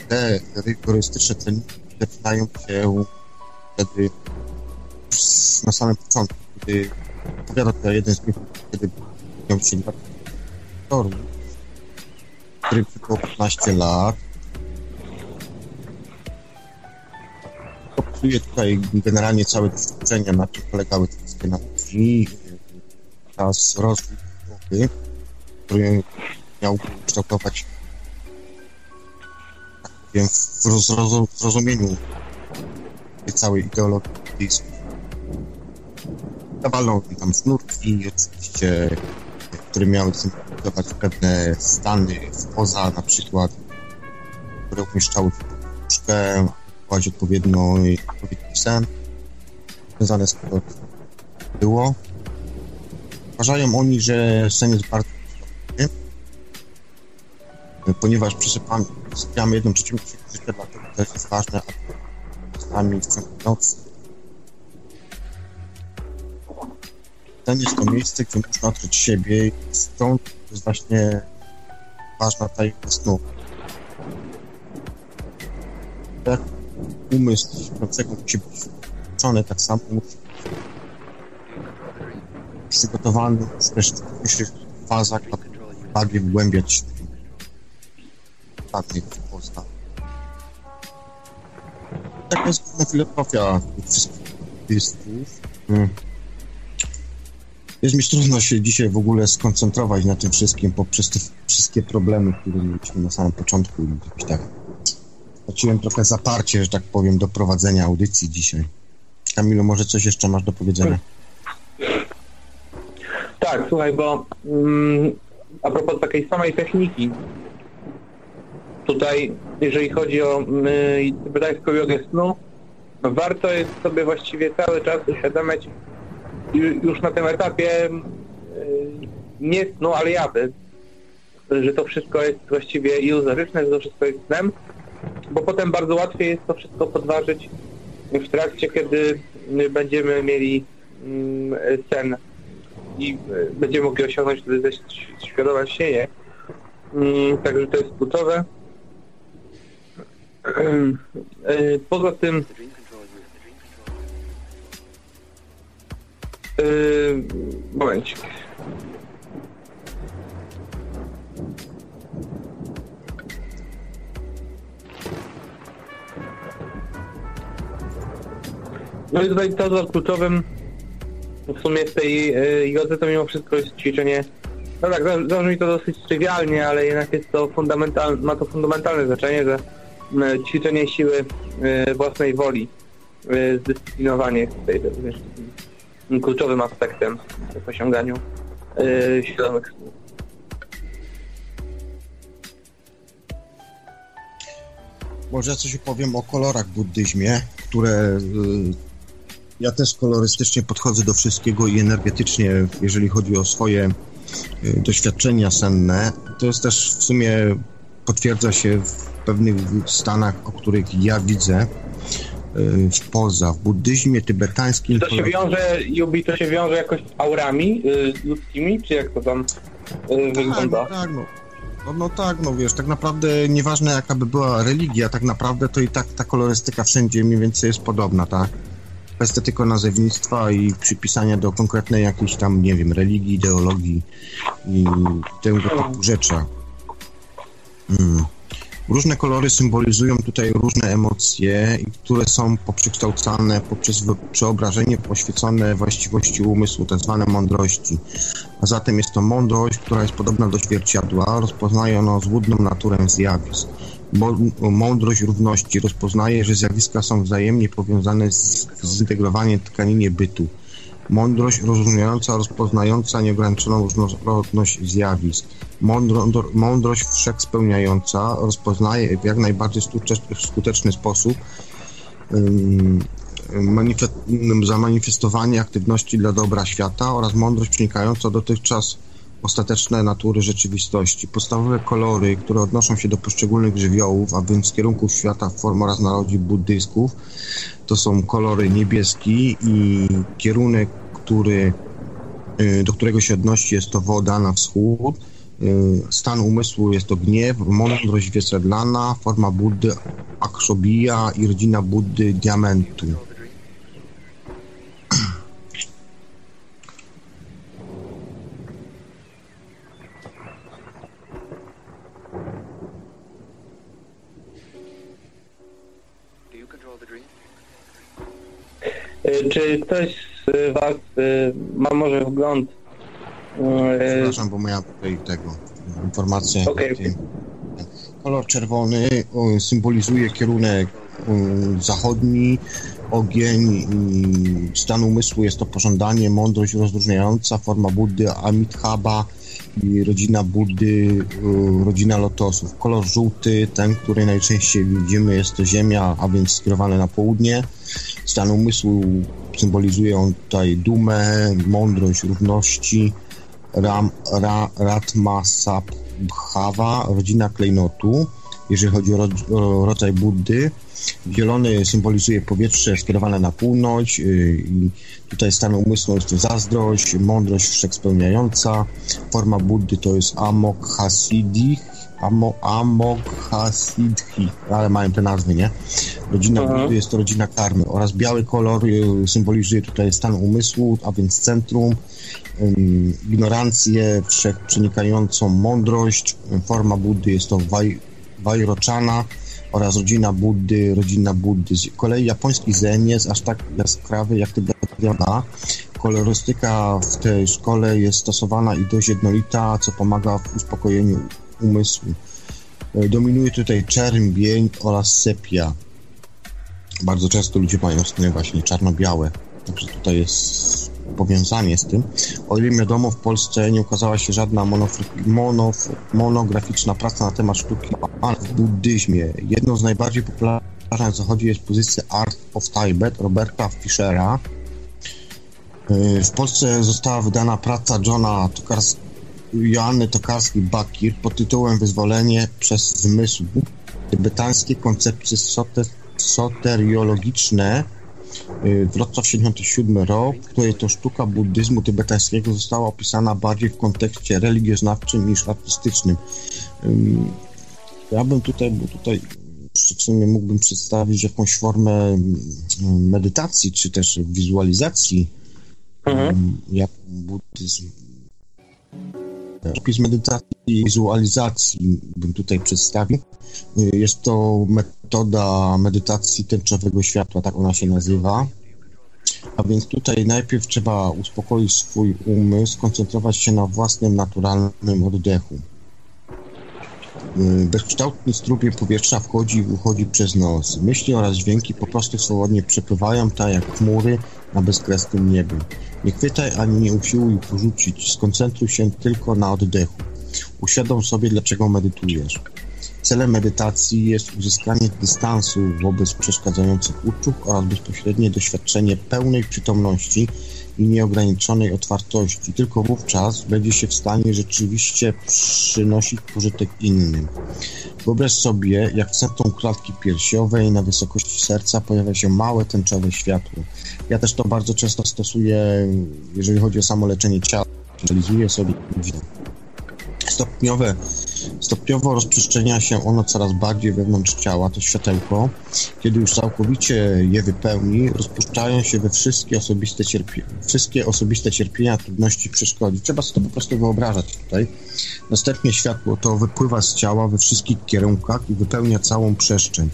Te rygorystyczne treniki zaczynają się wtedy na samym początku, kiedy opowiada to jeden z grupów, kiedy miał się toru, który było 15 lat. Opisuje tutaj generalnie całe doświadczenia, na czym polegały te wszystkie nauki, oraz rozwój głowy, który miał kształtować tak powiem, w roz- w zrozumieniu tej całej ideologii. Im tam sznurki, oczywiście, które miały symbolizować pewne stany w poza, na przykład, które umieszczały w kłaść odpowiednio odpowiedni sen, związane z tym było. Uważają oni, że sen jest bardzo istotny, ponieważ przesypamy, sypiamy jedną trzecią życia, dlatego też jest ważne, aby z nami w ciągu nocy. Ten jest to miejsce, gdzie można odkryć siebie i stąd jest właśnie ważna tajemnica snu. Jak umysł śpiącego musi być uczony, tak samo musi być przygotowany w wcześniejszych fazach, bardziej wgłębiać się w postaw. Taka jest główna filozofia wszystkich buddystów. Mm. Jest mi trudno się dzisiaj w ogóle skoncentrować na tym wszystkim poprzez te wszystkie problemy, które mieliśmy na samym początku. i tak straciłem trochę zaparcie, że tak powiem, do prowadzenia audycji dzisiaj. Kamilu, może coś jeszcze masz do powiedzenia? Tak, słuchaj, bo mm, a propos takiej samej techniki, tutaj jeżeli chodzi o y, jogę snu, warto jest sobie właściwie cały czas uświadamiać ju- już na tym etapie y, nie snu, ale jawy, że to wszystko jest właściwie iluzoryczne, że to wszystko jest snem, bo potem bardzo łatwiej jest to wszystko podważyć w trakcie, kiedy będziemy mieli mm, sen i y, będziemy mogli osiągnąć wtedy świadome śnienie. Mm, Także to jest kluczowe. Y, Poza tym y, momencik. No i tutaj to, kluczowym w sumie w tej y, jodze to mimo wszystko jest ćwiczenie. No tak, za- zabrzmi to dosyć trywialnie, ale jednak jest to fundamentalne, ma to fundamentalne znaczenie, że y, ćwiczenie siły y, własnej woli, y, zdyscyplinowanie jest tutaj również kluczowym aspektem w osiąganiu y, świadomych. Może coś opowiem o kolorach w buddyzmie, które ja też kolorystycznie podchodzę do wszystkiego i energetycznie, jeżeli chodzi o swoje y, doświadczenia senne. To jest też w sumie potwierdza się w pewnych stanach, o których ja widzę y, w poza. W buddyzmie tybetańskim To się wiąże, Jubi, to się wiąże jakoś z aurami y, ludzkimi, czy jak to tam Tak, wygląda? no, tak, no. No, no tak, no wiesz, tak naprawdę nieważne jaka by była religia, tak naprawdę to i tak ta kolorystyka wszędzie mniej więcej jest podobna, tak? Kwestia tylko nazewnictwa i przypisania do konkretnej jakiejś tam, nie wiem, religii, ideologii i tego typu rzeczy. Mm. Różne kolory symbolizują tutaj różne emocje, które są poprzekształcane poprzez przeobrażenie poświęcone właściwości umysłu, tak zwane mądrości. A zatem jest to mądrość, która jest podobna do zwierciadła, rozpoznaje ono złudną naturę zjawisk. Mądrość równości rozpoznaje, że zjawiska są wzajemnie powiązane z zintegrowaniem tkaninie bytu. Mądrość rozróżniająca, rozpoznająca nieograniczoną różnorodność zjawisk. Mądro, mądrość wszechspełniająca rozpoznaje w jak najbardziej skuteczny, sposób zamanifestowanie aktywności dla dobra świata oraz mądrość przenikająca dotychczas ostateczne natury rzeczywistości. Podstawowe kolory, które odnoszą się do poszczególnych żywiołów, a więc kierunków świata, form oraz narodzi buddyjsków, to są kolory niebieski i kierunek, który, y, do którego się odnosi jest to woda na wschód, y, stan umysłu jest to gniew, mądrość wiesedlana, forma Buddy akshobija i rodzina Buddy diamentu. Czy ktoś z Was y, ma może wgląd? y, Przepraszam, bo miałem tutaj tego informację. Tym- Kolor czerwony symbolizuje kierunek zachodni, ogień, i stan umysłu jest to pożądanie, mądrość rozróżniająca, forma Buddy, Amitabha i rodzina Buddy, rodzina lotosów. Kolor żółty, ten, który najczęściej widzimy, jest to ziemia, a więc skierowany na południe. Stan umysłu symbolizuje on tutaj dumę, mądrość, równości, Ram, ra, Ratmasa Bhava, rodzina klejnotu, jeżeli chodzi o, ro, o rodzaj Buddy. Zielony symbolizuje powietrze skierowane na północ yy, i tutaj stan umysłu jest to zazdrość, mądrość wszechspełniająca. Forma Buddy to jest Amok Hasidich, Amo, Amok Hasidhi, ale mają te nazwy, nie? Rodzina Mhm. Buddy jest to rodzina karmy oraz biały kolor yy, symbolizuje tutaj stan umysłu, a więc centrum, ym, ignorancję, wszechprzenikającą mądrość. Forma Buddy jest to Vaj, Vajrochana oraz rodzina Buddy, rodzina Buddy. Z kolei japoński zen jest aż tak jaskrawy jak tybetańska. Kolorystyka w tej szkole jest stosowana i dość jednolita, co pomaga w uspokojeniu umysłu. E, Dominuje tutaj czerwień oraz sepia. Bardzo często ludzie mają stany właśnie czarno-białe. Także tutaj jest powiązanie z tym. O ile wiadomo, w Polsce nie ukazała się żadna monograficzna praca na temat sztuki ale w buddyzmie. Jedną z najbardziej popularnych na jest pozycja Art of Tibet Roberta Fischera. Yy, W Polsce została wydana praca Johna Tokars- Joanny Tokarskiej-Bakir pod tytułem Wyzwolenie przez zmysł. Tybetańskie koncepcje sote- soteriologiczne y, Wrocław 77 rok, w której to sztuka buddyzmu tybetańskiego została opisana bardziej w kontekście religioznawczym niż artystycznym. Ym, Ja bym tutaj, bo tutaj w sumie mógłbym przedstawić jakąś formę ym, medytacji, czy też wizualizacji, Mhm. jak buddyzm. Opis medytacji i wizualizacji bym tutaj przedstawił. Y, Jest to metoda medytacji tęczowego światła, tak ona się nazywa. A więc tutaj najpierw trzeba uspokoić swój umysł, skoncentrować się na własnym naturalnym oddechu. Y, Bezkształtny strumień powietrza wchodzi i wychodzi przez nos. Myśli oraz dźwięki po prostu swobodnie przepływają tak jak chmury na bezkresnym niebie. Nie chwytaj ani nie usiłuj porzucić, skoncentruj się tylko na oddechu. Uświadom sobie, dlaczego medytujesz. Celem medytacji jest uzyskanie dystansu wobec przeszkadzających uczuć oraz bezpośrednie doświadczenie pełnej przytomności i nieograniczonej otwartości. Tylko wówczas będzie się w stanie rzeczywiście przynosić pożytek innym. Wyobraź sobie, jak w centrum klatki piersiowej na wysokości serca pojawia się małe tęczowe światło. Ja też to bardzo często stosuję, jeżeli chodzi o samo leczenie ciała. Realizuję sobie stopniowe Stopniowo rozprzestrzenia się ono coraz bardziej wewnątrz ciała, to światełko. Kiedy już całkowicie je wypełni, rozpuszczają się we wszystkie osobiste, cierpie- wszystkie osobiste cierpienia, trudności, przeszkody. Trzeba sobie to po prostu wyobrażać tutaj. Następnie światło to wypływa z ciała we wszystkich kierunkach i wypełnia całą przestrzeń.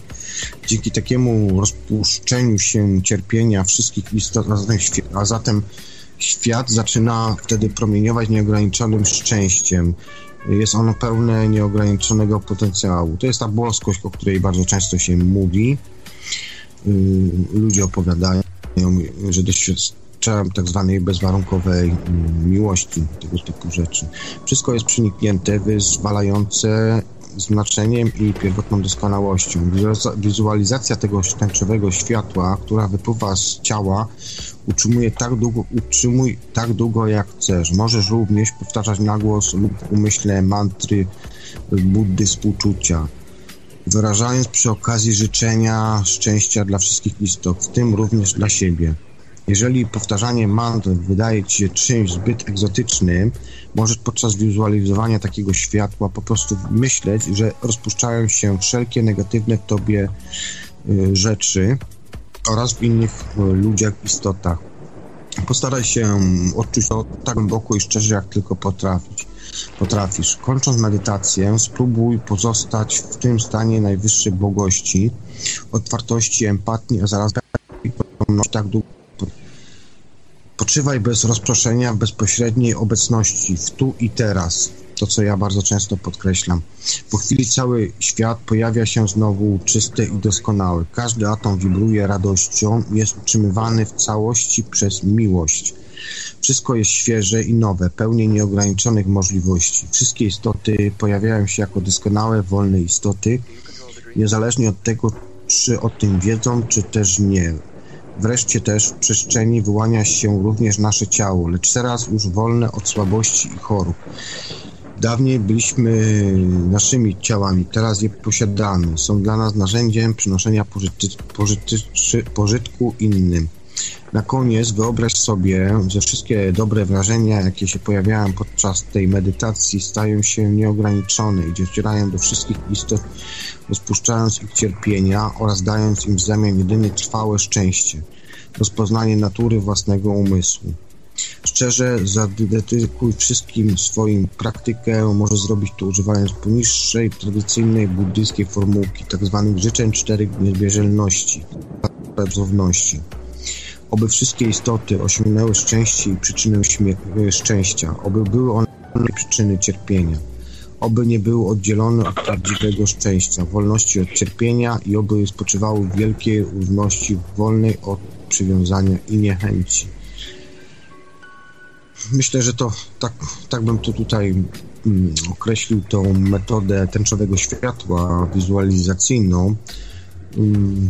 Dzięki takiemu rozpuszczeniu się cierpienia wszystkich istot, a zatem, a zatem świat zaczyna wtedy promieniować nieograniczonym szczęściem. Jest ono pełne nieograniczonego potencjału. To jest ta boskość, o której bardzo często się mówi. Yy, Ludzie opowiadają, że doświadczają tak zwanej bezwarunkowej mm, miłości, tego typu rzeczy. Wszystko jest przeniknięte, wyzwalające znaczeniem i pierwotną doskonałością. Wizualiza- Wizualizacja tego tęczowego światła, która wypływa z ciała, utrzymuje tak długo, utrzymuj tak długo jak chcesz. Możesz również powtarzać na głos lub w umyśle mantry Buddy współczucia, wyrażając przy okazji życzenia szczęścia dla wszystkich istot, w tym również dla siebie. Jeżeli powtarzanie mantr wydaje ci się czymś zbyt egzotycznym, możesz podczas wizualizowania takiego światła po prostu myśleć, że rozpuszczają się wszelkie negatywne w tobie y, rzeczy oraz w innych y, ludziach, istotach. Postaraj się odczuć to tak głęboko i szczerze, jak tylko potrafić. potrafisz. Kończąc medytację, spróbuj pozostać w tym stanie najwyższej błogości, otwartości, empatii, a zarazem tak długo Poczywaj bez rozproszenia w bezpośredniej obecności, w tu i teraz. To, co ja bardzo często podkreślam. Po chwili cały świat pojawia się znowu czysty i doskonały. Każdy atom wibruje radością i jest utrzymywany w całości przez miłość. Wszystko jest świeże i nowe, pełne nieograniczonych możliwości. Wszystkie istoty pojawiają się jako doskonałe, wolne istoty, niezależnie od tego, czy o tym wiedzą, czy też nie. Wreszcie też w przestrzeni wyłania się również nasze ciało, lecz teraz już wolne od słabości i chorób. Dawniej byliśmy naszymi ciałami, teraz je posiadamy. Są dla nas narzędziem przynoszenia pożyty, pożyty, pożytku innym. Na koniec wyobraź sobie, że wszystkie dobre wrażenia, jakie się pojawiają podczas tej medytacji, stają się nieograniczone i docierają do wszystkich istot, rozpuszczając ich cierpienia oraz dając im w zamian jedynie trwałe szczęście, rozpoznanie natury własnego umysłu. Szczerze zadedykuj wszystkim swoim praktykę, może zrobić to używając poniższej, tradycyjnej buddyjskiej formułki, tzw. życzeń czterech niezbieżelności, pracowności. Oby wszystkie istoty osiągnęły szczęście i przyczynę śmie- szczęścia, oby były one przyczyny cierpienia, oby nie były oddzielone od prawdziwego szczęścia, wolności od cierpienia i oby spoczywały w wielkiej równości, wolnej od przywiązania i niechęci. Myślę, że to tak, tak bym to tutaj mm, określił tą metodę tęczowego światła wizualizacyjną. Mm,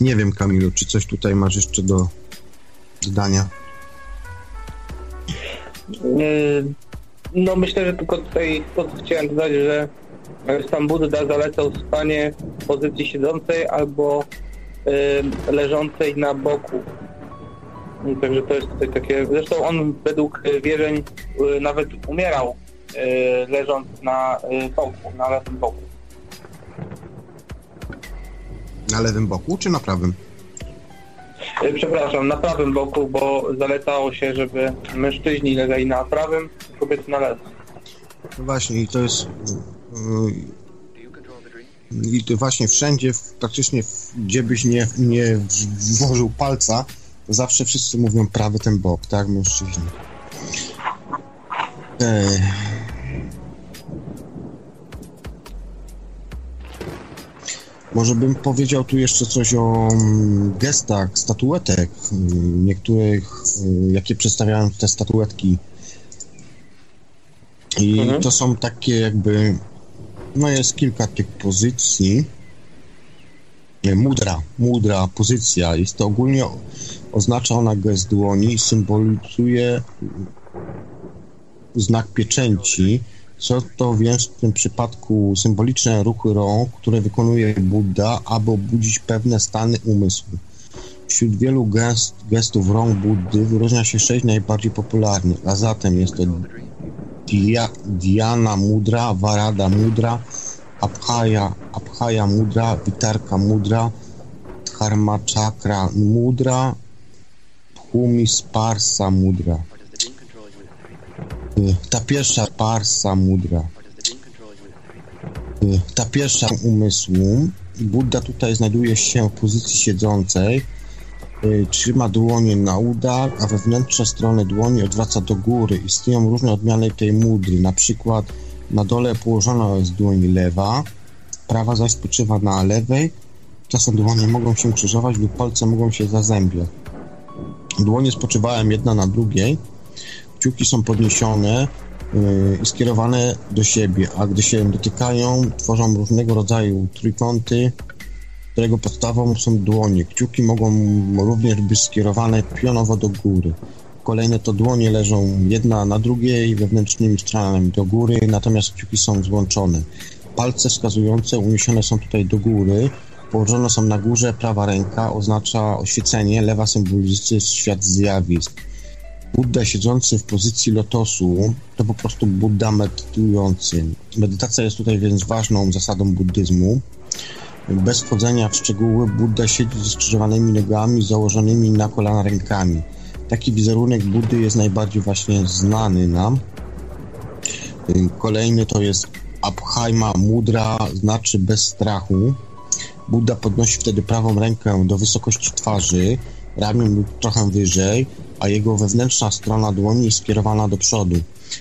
nie wiem, Kamilu, czy coś tutaj masz jeszcze do dodania? Yy, No myślę, że tylko tutaj to chciałem dodać, że sam Buddha zalecał spanie w pozycji siedzącej albo yy, leżącej na boku. Także to jest tutaj takie... Zresztą on według yy, wierzeń yy, nawet umierał yy, leżąc na boku, na lewym boku. Na lewym boku czy na prawym? Przepraszam, na prawym boku, bo zalecało się, żeby mężczyźni leżeli na prawym, kobiety na lewym. No właśnie, i to jest. the dream? I to właśnie wszędzie, praktycznie gdzie byś nie, nie włożył palca, zawsze wszyscy mówią prawy ten bok, tak, mężczyźni. Ej. Może bym powiedział tu jeszcze coś o mm, gestach, statuetek, mm, niektórych, y, jakie przedstawiają te statuetki. I Mhm. to są takie jakby, no jest kilka tych pozycji. Mudra, mudra pozycja. Jest to ogólnie oznacza ona gest dłoni i symbolizuje znak pieczęci. Co to więc w tym przypadku symboliczne ruchy rąk, które wykonuje Buddha, aby obudzić pewne stany umysłu. Wśród wielu gest, gestów rąk Buddy wyróżnia się sześć najbardziej popularnych, a zatem jest to Dia, Diana Mudra, Varada Mudra, Abhaya, Abhaya Mudra, Vitarka Mudra, Dharma Chakra Mudra, Bhumi Sparsa Mudra. Y, Ta pierwsza Parsa Mudra. Y, Ta pierwsza umysłu. Buddha tutaj znajduje się w pozycji siedzącej. Y, Trzyma dłonie na udach, a wewnętrzne strony dłoni odwraca do góry. Istnieją różne odmiany tej mudry. Na przykład na dole położona jest dłoń lewa, prawa zaś spoczywa na lewej. Czasem dłonie mogą się krzyżować lub palce mogą się zazębiać. Dłonie spoczywają jedna na drugiej. Kciuki są podniesione yy, i skierowane do siebie, a gdy się dotykają, tworzą różnego rodzaju trójkąty, którego podstawą są dłonie. Kciuki mogą również być skierowane pionowo do góry. Kolejne to dłonie leżą jedna na drugiej, wewnętrznymi stronami do góry, natomiast kciuki są złączone. Palce wskazujące uniesione są tutaj do góry, położone są na górze, prawa ręka oznacza oświecenie, lewa symbolizuje świat zjawisk. Buddha siedzący w pozycji lotosu to po prostu Buddha medytujący. Medytacja jest tutaj więc ważną zasadą buddyzmu. Bez wchodzenia w szczegóły Buddha siedzi ze skrzyżowanymi nogami, założonymi na kolana rękami. Taki wizerunek Buddy jest najbardziej właśnie znany nam. Kolejny to jest Abhaima Mudra, znaczy bez strachu. Buddha podnosi wtedy prawą rękę do wysokości twarzy, ramion lub trochę wyżej, a jego wewnętrzna strona dłoni jest skierowana do przodu.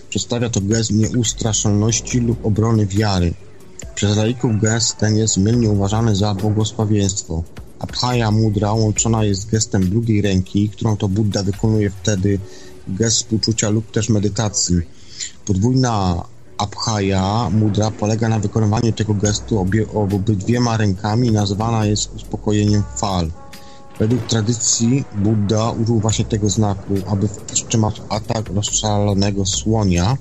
Przedstawia to gest nieustraszalności lub obrony wiary. Przez laików gest ten jest mylnie uważany za błogosławieństwo. Abhaya Mudra łączona jest z gestem drugiej ręki, którą to Buddha wykonuje wtedy gest współczucia lub też medytacji. Podwójna Abhaya Mudra polega na wykonywaniu tego gestu obie, obydwiema rękami i nazywana jest uspokojeniem fal. Według tradycji Buddha użył właśnie tego znaku, aby wstrzymać atak rozszalonego słonia.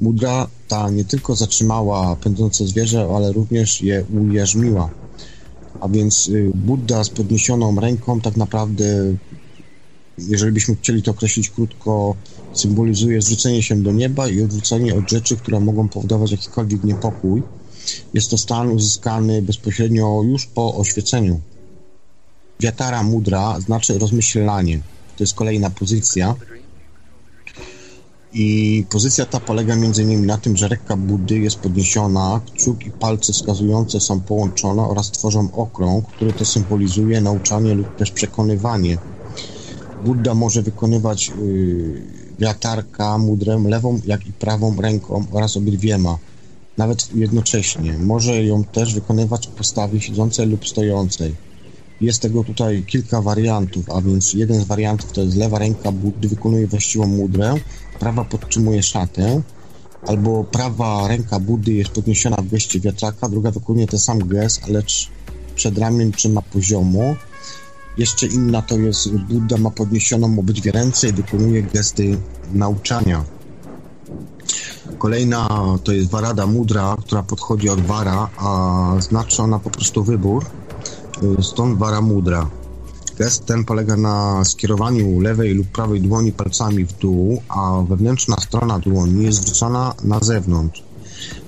Mudra ta nie tylko zatrzymała pędzące zwierzę, ale również je ujarzmiła. A więc y, Buddha z podniesioną ręką tak naprawdę, jeżeli byśmy chcieli to określić krótko, symbolizuje zwrócenie się do nieba i odwrócenie od rzeczy, które mogą powodować jakikolwiek niepokój. Jest to stan uzyskany bezpośrednio już po oświeceniu. Wiatara mudra znaczy rozmyślanie. To jest kolejna pozycja. I pozycja ta polega m.in. na tym, że ręka Buddy jest podniesiona, kciuk i palce wskazujące są połączone oraz tworzą okrąg, który to symbolizuje nauczanie lub też przekonywanie. Buddha może wykonywać yy, wiatarka, mudrę lewą jak i prawą ręką oraz obydwiema, nawet jednocześnie. Może ją też wykonywać w postawie siedzącej lub stojącej. Jest tego tutaj kilka wariantów, a więc jeden z wariantów to jest lewa ręka Buddy wykonuje właściwą mudrę, prawa podtrzymuje szatę, albo prawa ręka Buddy jest podniesiona w geście wiatraka, druga wykonuje ten sam gest, lecz przed ramieniem trzyma poziomo. Jeszcze inna to jest Buddha ma podniesioną obydwie ręce i wykonuje gesty nauczania. Kolejna to jest Varada Mudra, która podchodzi od Vara, a znaczy ona po prostu wybór. Stąd Vara Mudra. Gest ten polega na skierowaniu lewej lub prawej dłoni palcami w dół, a wewnętrzna strona dłoni jest zwrócona na zewnątrz.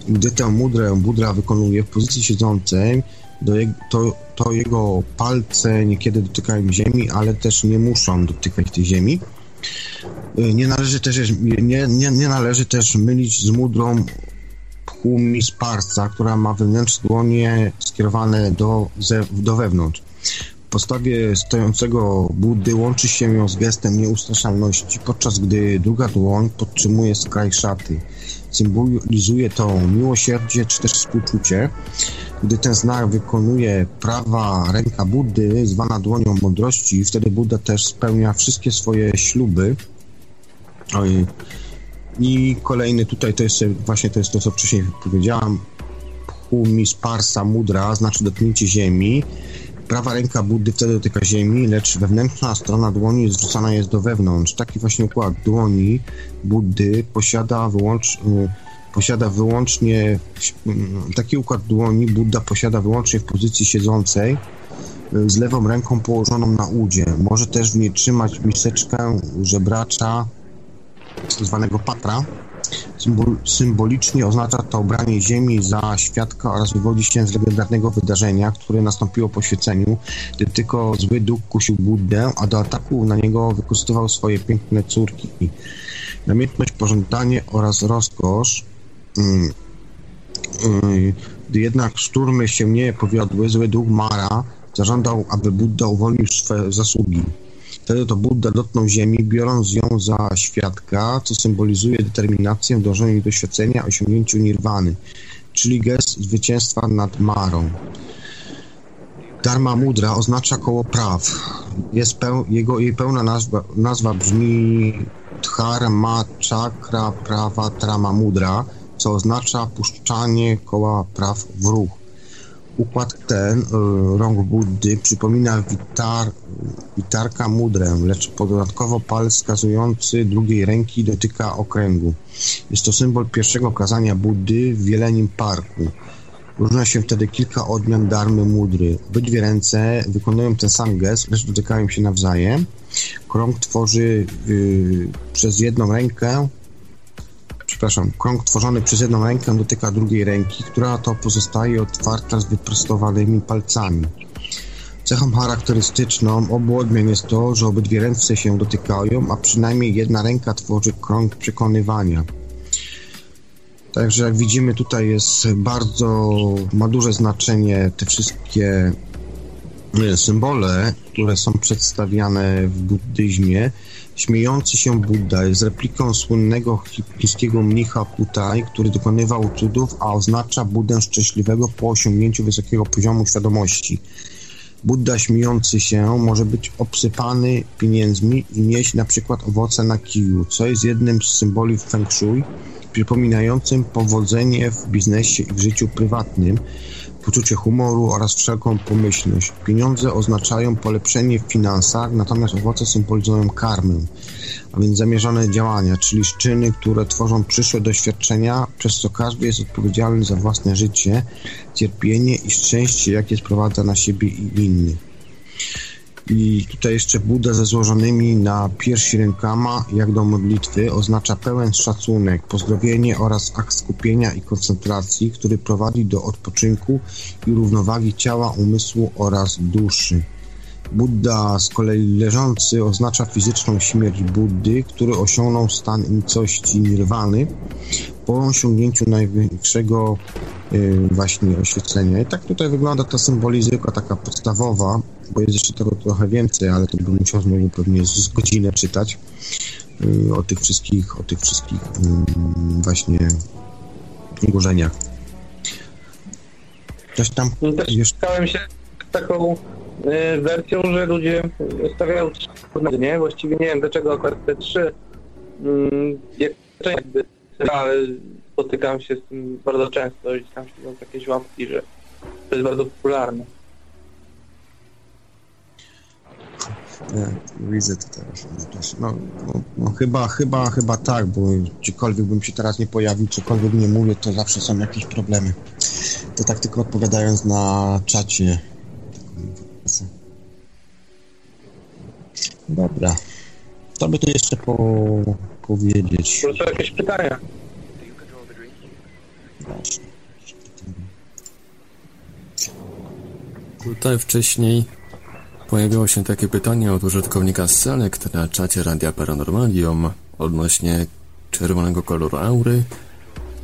Gdy tę mudrę Budra wykonuje w pozycji siedzącej, je, to, to jego palce niekiedy dotykają ziemi, ale też nie muszą dotykać tej ziemi. Nie należy też, nie, nie, nie należy też mylić z mudrą Pchumi Sparca, która ma wewnętrzne dłonie skierowane do, do wewnątrz. W postawie stojącego Buddy łączy się ją z gestem nieustraszalności, podczas gdy druga dłoń podtrzymuje skraj szaty. Symbolizuje to miłosierdzie czy też współczucie. Gdy ten znak wykonuje prawa ręka Buddy, zwana dłonią mądrości, wtedy Buddha też spełnia wszystkie swoje śluby. Oj. I kolejny tutaj to jest właśnie to jest to, co wcześniej powiedziałam. Pumi Sparsa Mudra, znaczy dotknięcie ziemi. Prawa ręka Buddy wtedy dotyka ziemi, lecz wewnętrzna strona dłoni zwrócona jest do wewnątrz. Taki właśnie układ dłoni Buddy posiada wyłącznie posiada wyłącznie taki układ dłoni Buddha posiada wyłącznie w pozycji siedzącej z lewą ręką położoną na udzie. Może też w niej trzymać miseczkę żebracza zwanego patra Symbol, symbolicznie oznacza to obranie ziemi za świadka oraz wywodzi się z legendarnego wydarzenia, które nastąpiło po świeceniu, gdy tylko zły duch kusił Buddę, a do ataku na niego wykorzystywał swoje piękne córki. Namiętność, pożądanie oraz rozkosz. Mm, mm, gdy jednak szturmy się nie powiodły, zły duch Mara zażądał, aby Budda uwolnił swe zasługi. Wtedy to Budda dotknął ziemi, biorąc ją za świadka, co symbolizuje determinację w dążeniu do osiągnięciu nirwany, czyli gest zwycięstwa nad Marą. Dharma Mudra oznacza koło praw. Jest peł, jego, jej pełna nazwa, nazwa brzmi Dharma Chakra Prawa Trama Mudra, co oznacza puszczanie koła praw w ruch. Układ ten y, rąk Buddy przypomina witar, witarka mudrę, lecz dodatkowo palec wskazujący drugiej ręki dotyka okręgu. Jest to symbol pierwszego kazania Buddy w Wielenim Parku. Różnia się wtedy kilka odmian darmy mudry. Obydwie ręce wykonują ten sam gest, lecz dotykają się nawzajem. Krąg tworzy y, przez jedną rękę przepraszam, krąg tworzony przez jedną rękę dotyka drugiej ręki, która to pozostaje otwarta z wyprostowanymi palcami. Cechą charakterystyczną obu odmian jest to, że obydwie ręce się dotykają, a przynajmniej jedna ręka tworzy krąg przekonywania. Także jak widzimy tutaj jest bardzo, ma duże znaczenie te wszystkie e, symbole, które są przedstawiane w buddyzmie. Śmiejący się Buddha jest repliką słynnego chińskiego mnicha Putai, który dokonywał cudów, a oznacza Buddę szczęśliwego po osiągnięciu wysokiego poziomu świadomości. Buddha śmiejący się może być obsypany pieniędzmi i nieść na przykład owoce na kiju, co jest jednym z symboli Feng Shui, przypominającym powodzenie w biznesie i w życiu prywatnym, poczucie humoru oraz wszelką pomyślność. Pieniądze oznaczają polepszenie w finansach, natomiast owoce symbolizują karmę, a więc zamierzone działania, czyli szczyny, które tworzą przyszłe doświadczenia, przez co każdy jest odpowiedzialny za własne życie, cierpienie i szczęście, jakie sprowadza na siebie i innych. I tutaj jeszcze Buddha ze złożonymi na piersi rękama, jak do modlitwy, oznacza pełen szacunek, pozdrowienie oraz akt skupienia i koncentracji, który prowadzi do odpoczynku i równowagi ciała, umysłu oraz duszy. Buddha z kolei leżący oznacza fizyczną śmierć Buddy, który osiągnął stan nicości nirwany po osiągnięciu największego y, właśnie oświecenia. I tak tutaj wygląda ta symbolizyka taka podstawowa, bo jest jeszcze tego trochę więcej, ale to bym musiał znowu pewnie z godzinę czytać y, o tych wszystkich, o tych wszystkich y, właśnie ułożeniach. Coś tam No jeszcze... spotkałem się taką y, wersją, że ludzie stawiają trzy nie? Właściwie nie wiem dlaczego akurat te trzy. Mm, jak jakby, ale spotykam się z tym bardzo często i tam się takie żłobki, że to jest bardzo popularne. Nie, widzę to teraz. no. No, no, chyba, chyba, chyba tak, bo gdziekolwiek bym się teraz nie pojawił, cokolwiek nie mówię, to zawsze są jakieś problemy. To tak tylko odpowiadając na czacie. Dobra. To by tu jeszcze po, powiedzieć. Proszę jakieś pytania. Tutaj wcześniej pojawiło się takie pytanie od użytkownika Select na czacie Radia Paranormalium odnośnie czerwonego koloru aury.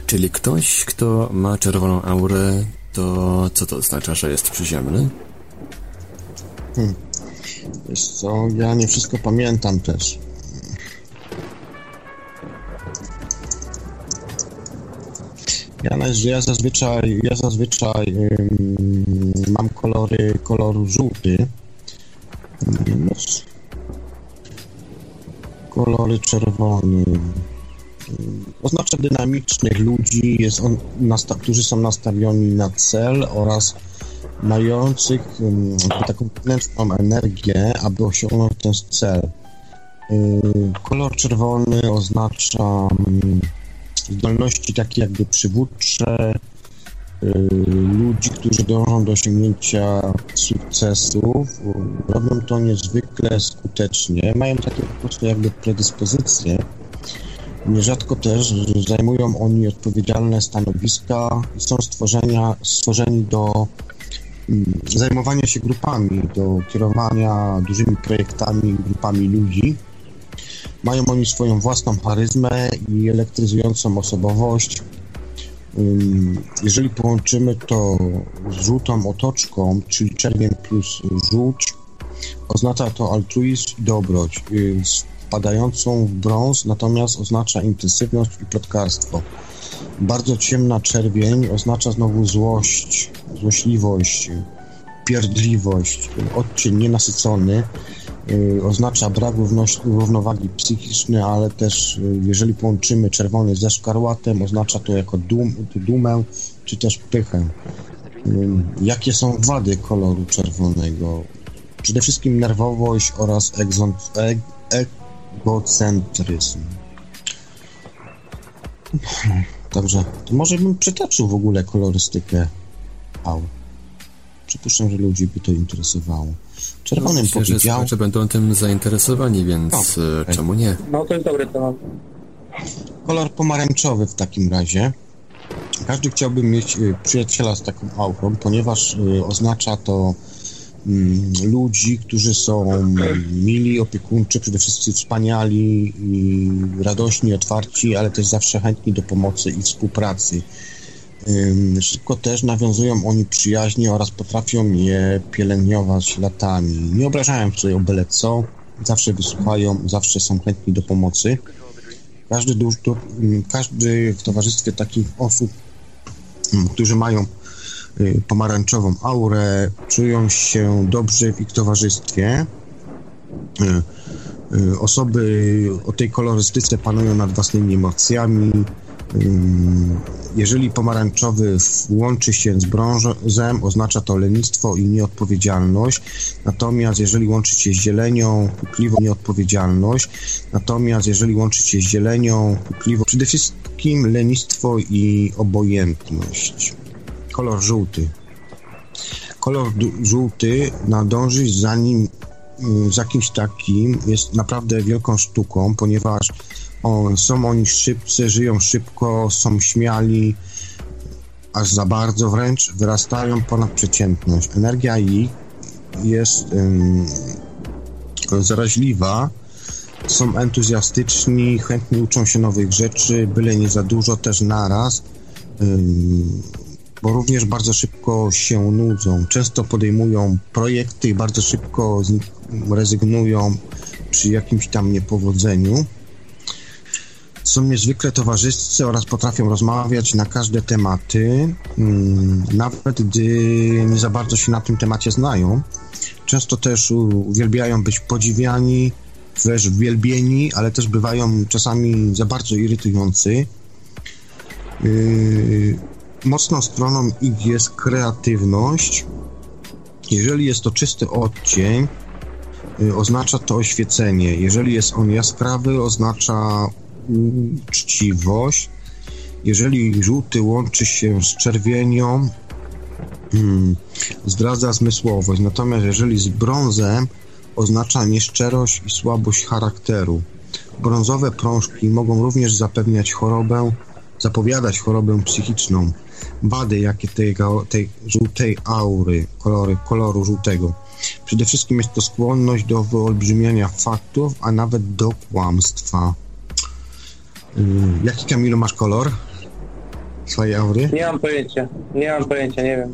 Czyli ktoś, kto ma czerwoną aurę, to co to oznacza, że jest przyziemny? Wiesz co, ja nie wszystko pamiętam też. Ja, ja zazwyczaj, ja zazwyczaj mam kolory, kolor żółty. S- Kolory czerwony. Oznacza dynamicznych ludzi, jest on, nasta- którzy są nastawioni na cel oraz mających taką wewnętrzną energię, aby osiągnąć ten cel. Kolor czerwony oznacza zdolności takie jakby przywódcze, yy, ludzi, którzy dążą do osiągnięcia sukcesów, robią to niezwykle skutecznie, mają takie po prostu jakby predyspozycje Nierzadko też zajmują oni odpowiedzialne stanowiska i są stworzenia, stworzeni do mm, zajmowania się grupami, do kierowania dużymi projektami, grupami ludzi. Mają oni swoją własną charyzmę i elektryzującą osobowość. Jeżeli połączymy to z żółtą otoczką, czyli czerwień plus żółć, oznacza to altruizm i dobroć. Z wpadającą w brąz natomiast oznacza intensywność i plotkarstwo. Bardzo ciemna czerwień oznacza znowu złość, złośliwość, pierdliwość. Odcień nienasycony oznacza brak równowagi psychicznej, ale też y, jeżeli połączymy czerwony ze szkarłatem, oznacza to jako dum, dumę czy też pychę. Y, Jakie są wady koloru czerwonego? Przede wszystkim nerwowość oraz eg, egocentryzm. Także to może bym przytoczył w ogóle kolorystykę aur. Przypuszczam, że ludzi by to interesowało. Czerwonym Myślę, że powiedział... słuchacze będą tym zainteresowani, więc No, e, czemu nie? No to jest dobry temat. Kolor pomarańczowy w takim razie. Każdy chciałby mieć y, przyjaciela z taką aurą, ponieważ y, oznacza to mm, ludzi, którzy są mili, opiekuńczy, przede wszystkim wspaniali i radośni, otwarci, ale też zawsze chętni do pomocy i współpracy. Szybko też nawiązują oni przyjaźnie oraz potrafią je pielęgnować latami. Nie obrażają sobie o byle co, zawsze wysłuchają, zawsze są chętni do pomocy. Każdy, każdy w towarzystwie takich osób, którzy mają y, pomarańczową aurę, czują się dobrze w ich towarzystwie. Y, y, Osoby o tej kolorystyce panują nad własnymi emocjami. Jeżeli pomarańczowy łączy się z brązem, oznacza to lenistwo i nieodpowiedzialność. Natomiast jeżeli łączy się z zielenią, pukliwą nieodpowiedzialność. Natomiast jeżeli łączy się z zielenią, pukliwą, przede wszystkim lenistwo i obojętność. Kolor żółty. Kolor żółty nadążyć za nim, za kimś takim jest naprawdę wielką sztuką, ponieważ o, są oni szybcy, żyją szybko, są śmiali, aż za bardzo wręcz, wyrastają ponad przeciętność. Energia ich jest ym, zaraźliwa, są entuzjastyczni, chętnie uczą się nowych rzeczy, byle nie za dużo, też naraz, ym, bo również bardzo szybko się nudzą. Często podejmują projekty i bardzo szybko z nich rezygnują przy jakimś tam niepowodzeniu. Są niezwykle towarzyscy oraz potrafią rozmawiać na każde tematy, mm, nawet gdy nie za bardzo się na tym temacie znają. Często też uwielbiają być podziwiani, wręcz wielbieni, ale też bywają czasami za bardzo irytujący. Yy, mocną stroną ich jest kreatywność. Jeżeli jest to czysty odcień, y, oznacza to oświecenie. Jeżeli jest on jaskrawy, oznacza uczciwość. Jeżeli żółty łączy się z czerwienią, hmm, zdradza zmysłowość. Natomiast jeżeli z brązem, oznacza nieszczerość i słabość charakteru. Brązowe prążki mogą również zapewniać chorobę, zapowiadać chorobę psychiczną. Wady, jakie tej, tej żółtej aury, kolory, koloru żółtego. Przede wszystkim jest to skłonność do wyolbrzymiania faktów, a nawet do kłamstwa. Yy, jaki Kamilu masz kolor swojej aury? Nie mam pojęcia. Nie mam pojęcia, nie wiem.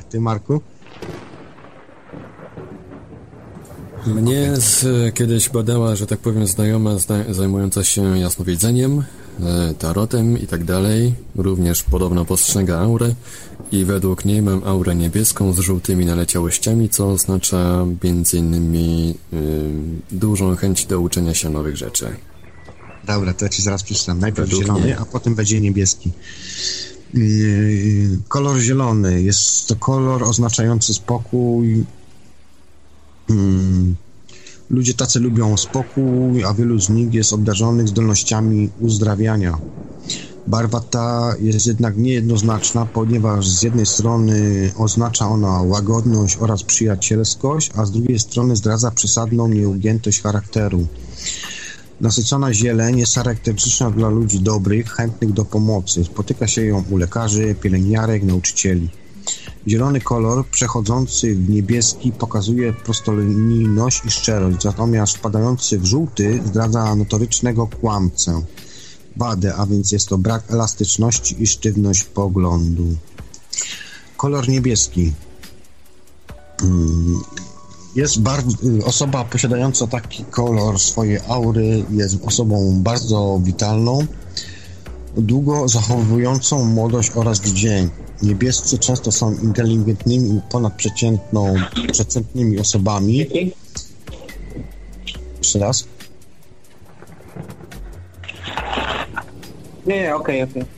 A ty, Marku? Mnie z, kiedyś badała, że tak powiem, znajoma zna, zajmująca się jasnowiedzeniem, e, tarotem i tak dalej. Również podobno postrzega aurę i według niej mam aurę niebieską z żółtymi naleciałościami, co oznacza między innymi y, dużą chęć do uczenia się nowych rzeczy. Dobra, to ja ci zaraz przeczytam. Najpierw Według zielony, mnie. a potem będzie niebieski. Yy, kolor zielony jest to kolor oznaczający spokój. Mm, Ludzie tacy lubią spokój, a wielu z nich jest obdarzonych zdolnościami uzdrawiania. Barwa ta jest jednak niejednoznaczna, ponieważ z jednej strony oznacza ona łagodność oraz przyjacielskość, a z drugiej strony zdradza przesadną nieugiętość charakteru. Nasycona zieleń jest charakterystyczna dla ludzi dobrych, chętnych do pomocy. Spotyka się ją u lekarzy, pielęgniarek, nauczycieli. Zielony kolor przechodzący w niebieski pokazuje prostolinijność i szczerość, natomiast wpadający w żółty zdradza notorycznego kłamcę. Wadę, a więc jest to brak elastyczności i sztywność poglądu. Kolor niebieski. Mm, Jest bardzo, osoba posiadająca taki kolor swojej aury jest osobą bardzo witalną, długo zachowującą młodość oraz dzień. Niebiescy często są inteligentnymi i ponadprzeciętną, przeciętnymi osobami. Jeszcze raz. Nie, okej, okej.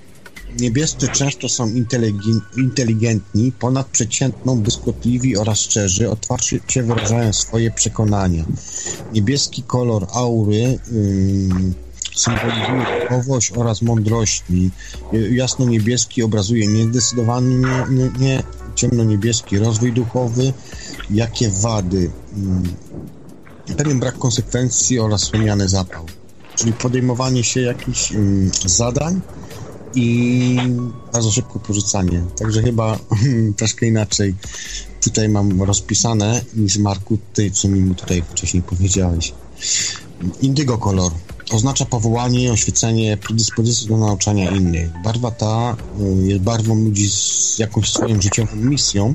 Niebiescy często są inteligen- inteligentni, ponadprzeciętną, błyskotliwi oraz szczerzy, otwarcie wyrażają swoje przekonania. Niebieski kolor aury ym, symbolizuje duchowość oraz mądrości. Y, Jasno-niebieski obrazuje niezdecydowany, nie, nie, ciemno-niebieski rozwój duchowy. Jakie wady? Pewien brak konsekwencji oraz wspomniany zapał. Czyli podejmowanie się jakichś zadań, i bardzo szybko porzucanie. Także chyba [LAUGHS] troszkę inaczej tutaj mam rozpisane niż Marku, ty, co mi tutaj wcześniej powiedziałeś. Indygo kolor oznacza powołanie oświecenie predyspozycji do nauczania innych. Barwa ta y, jest barwą ludzi z jakąś swoją życiową misją.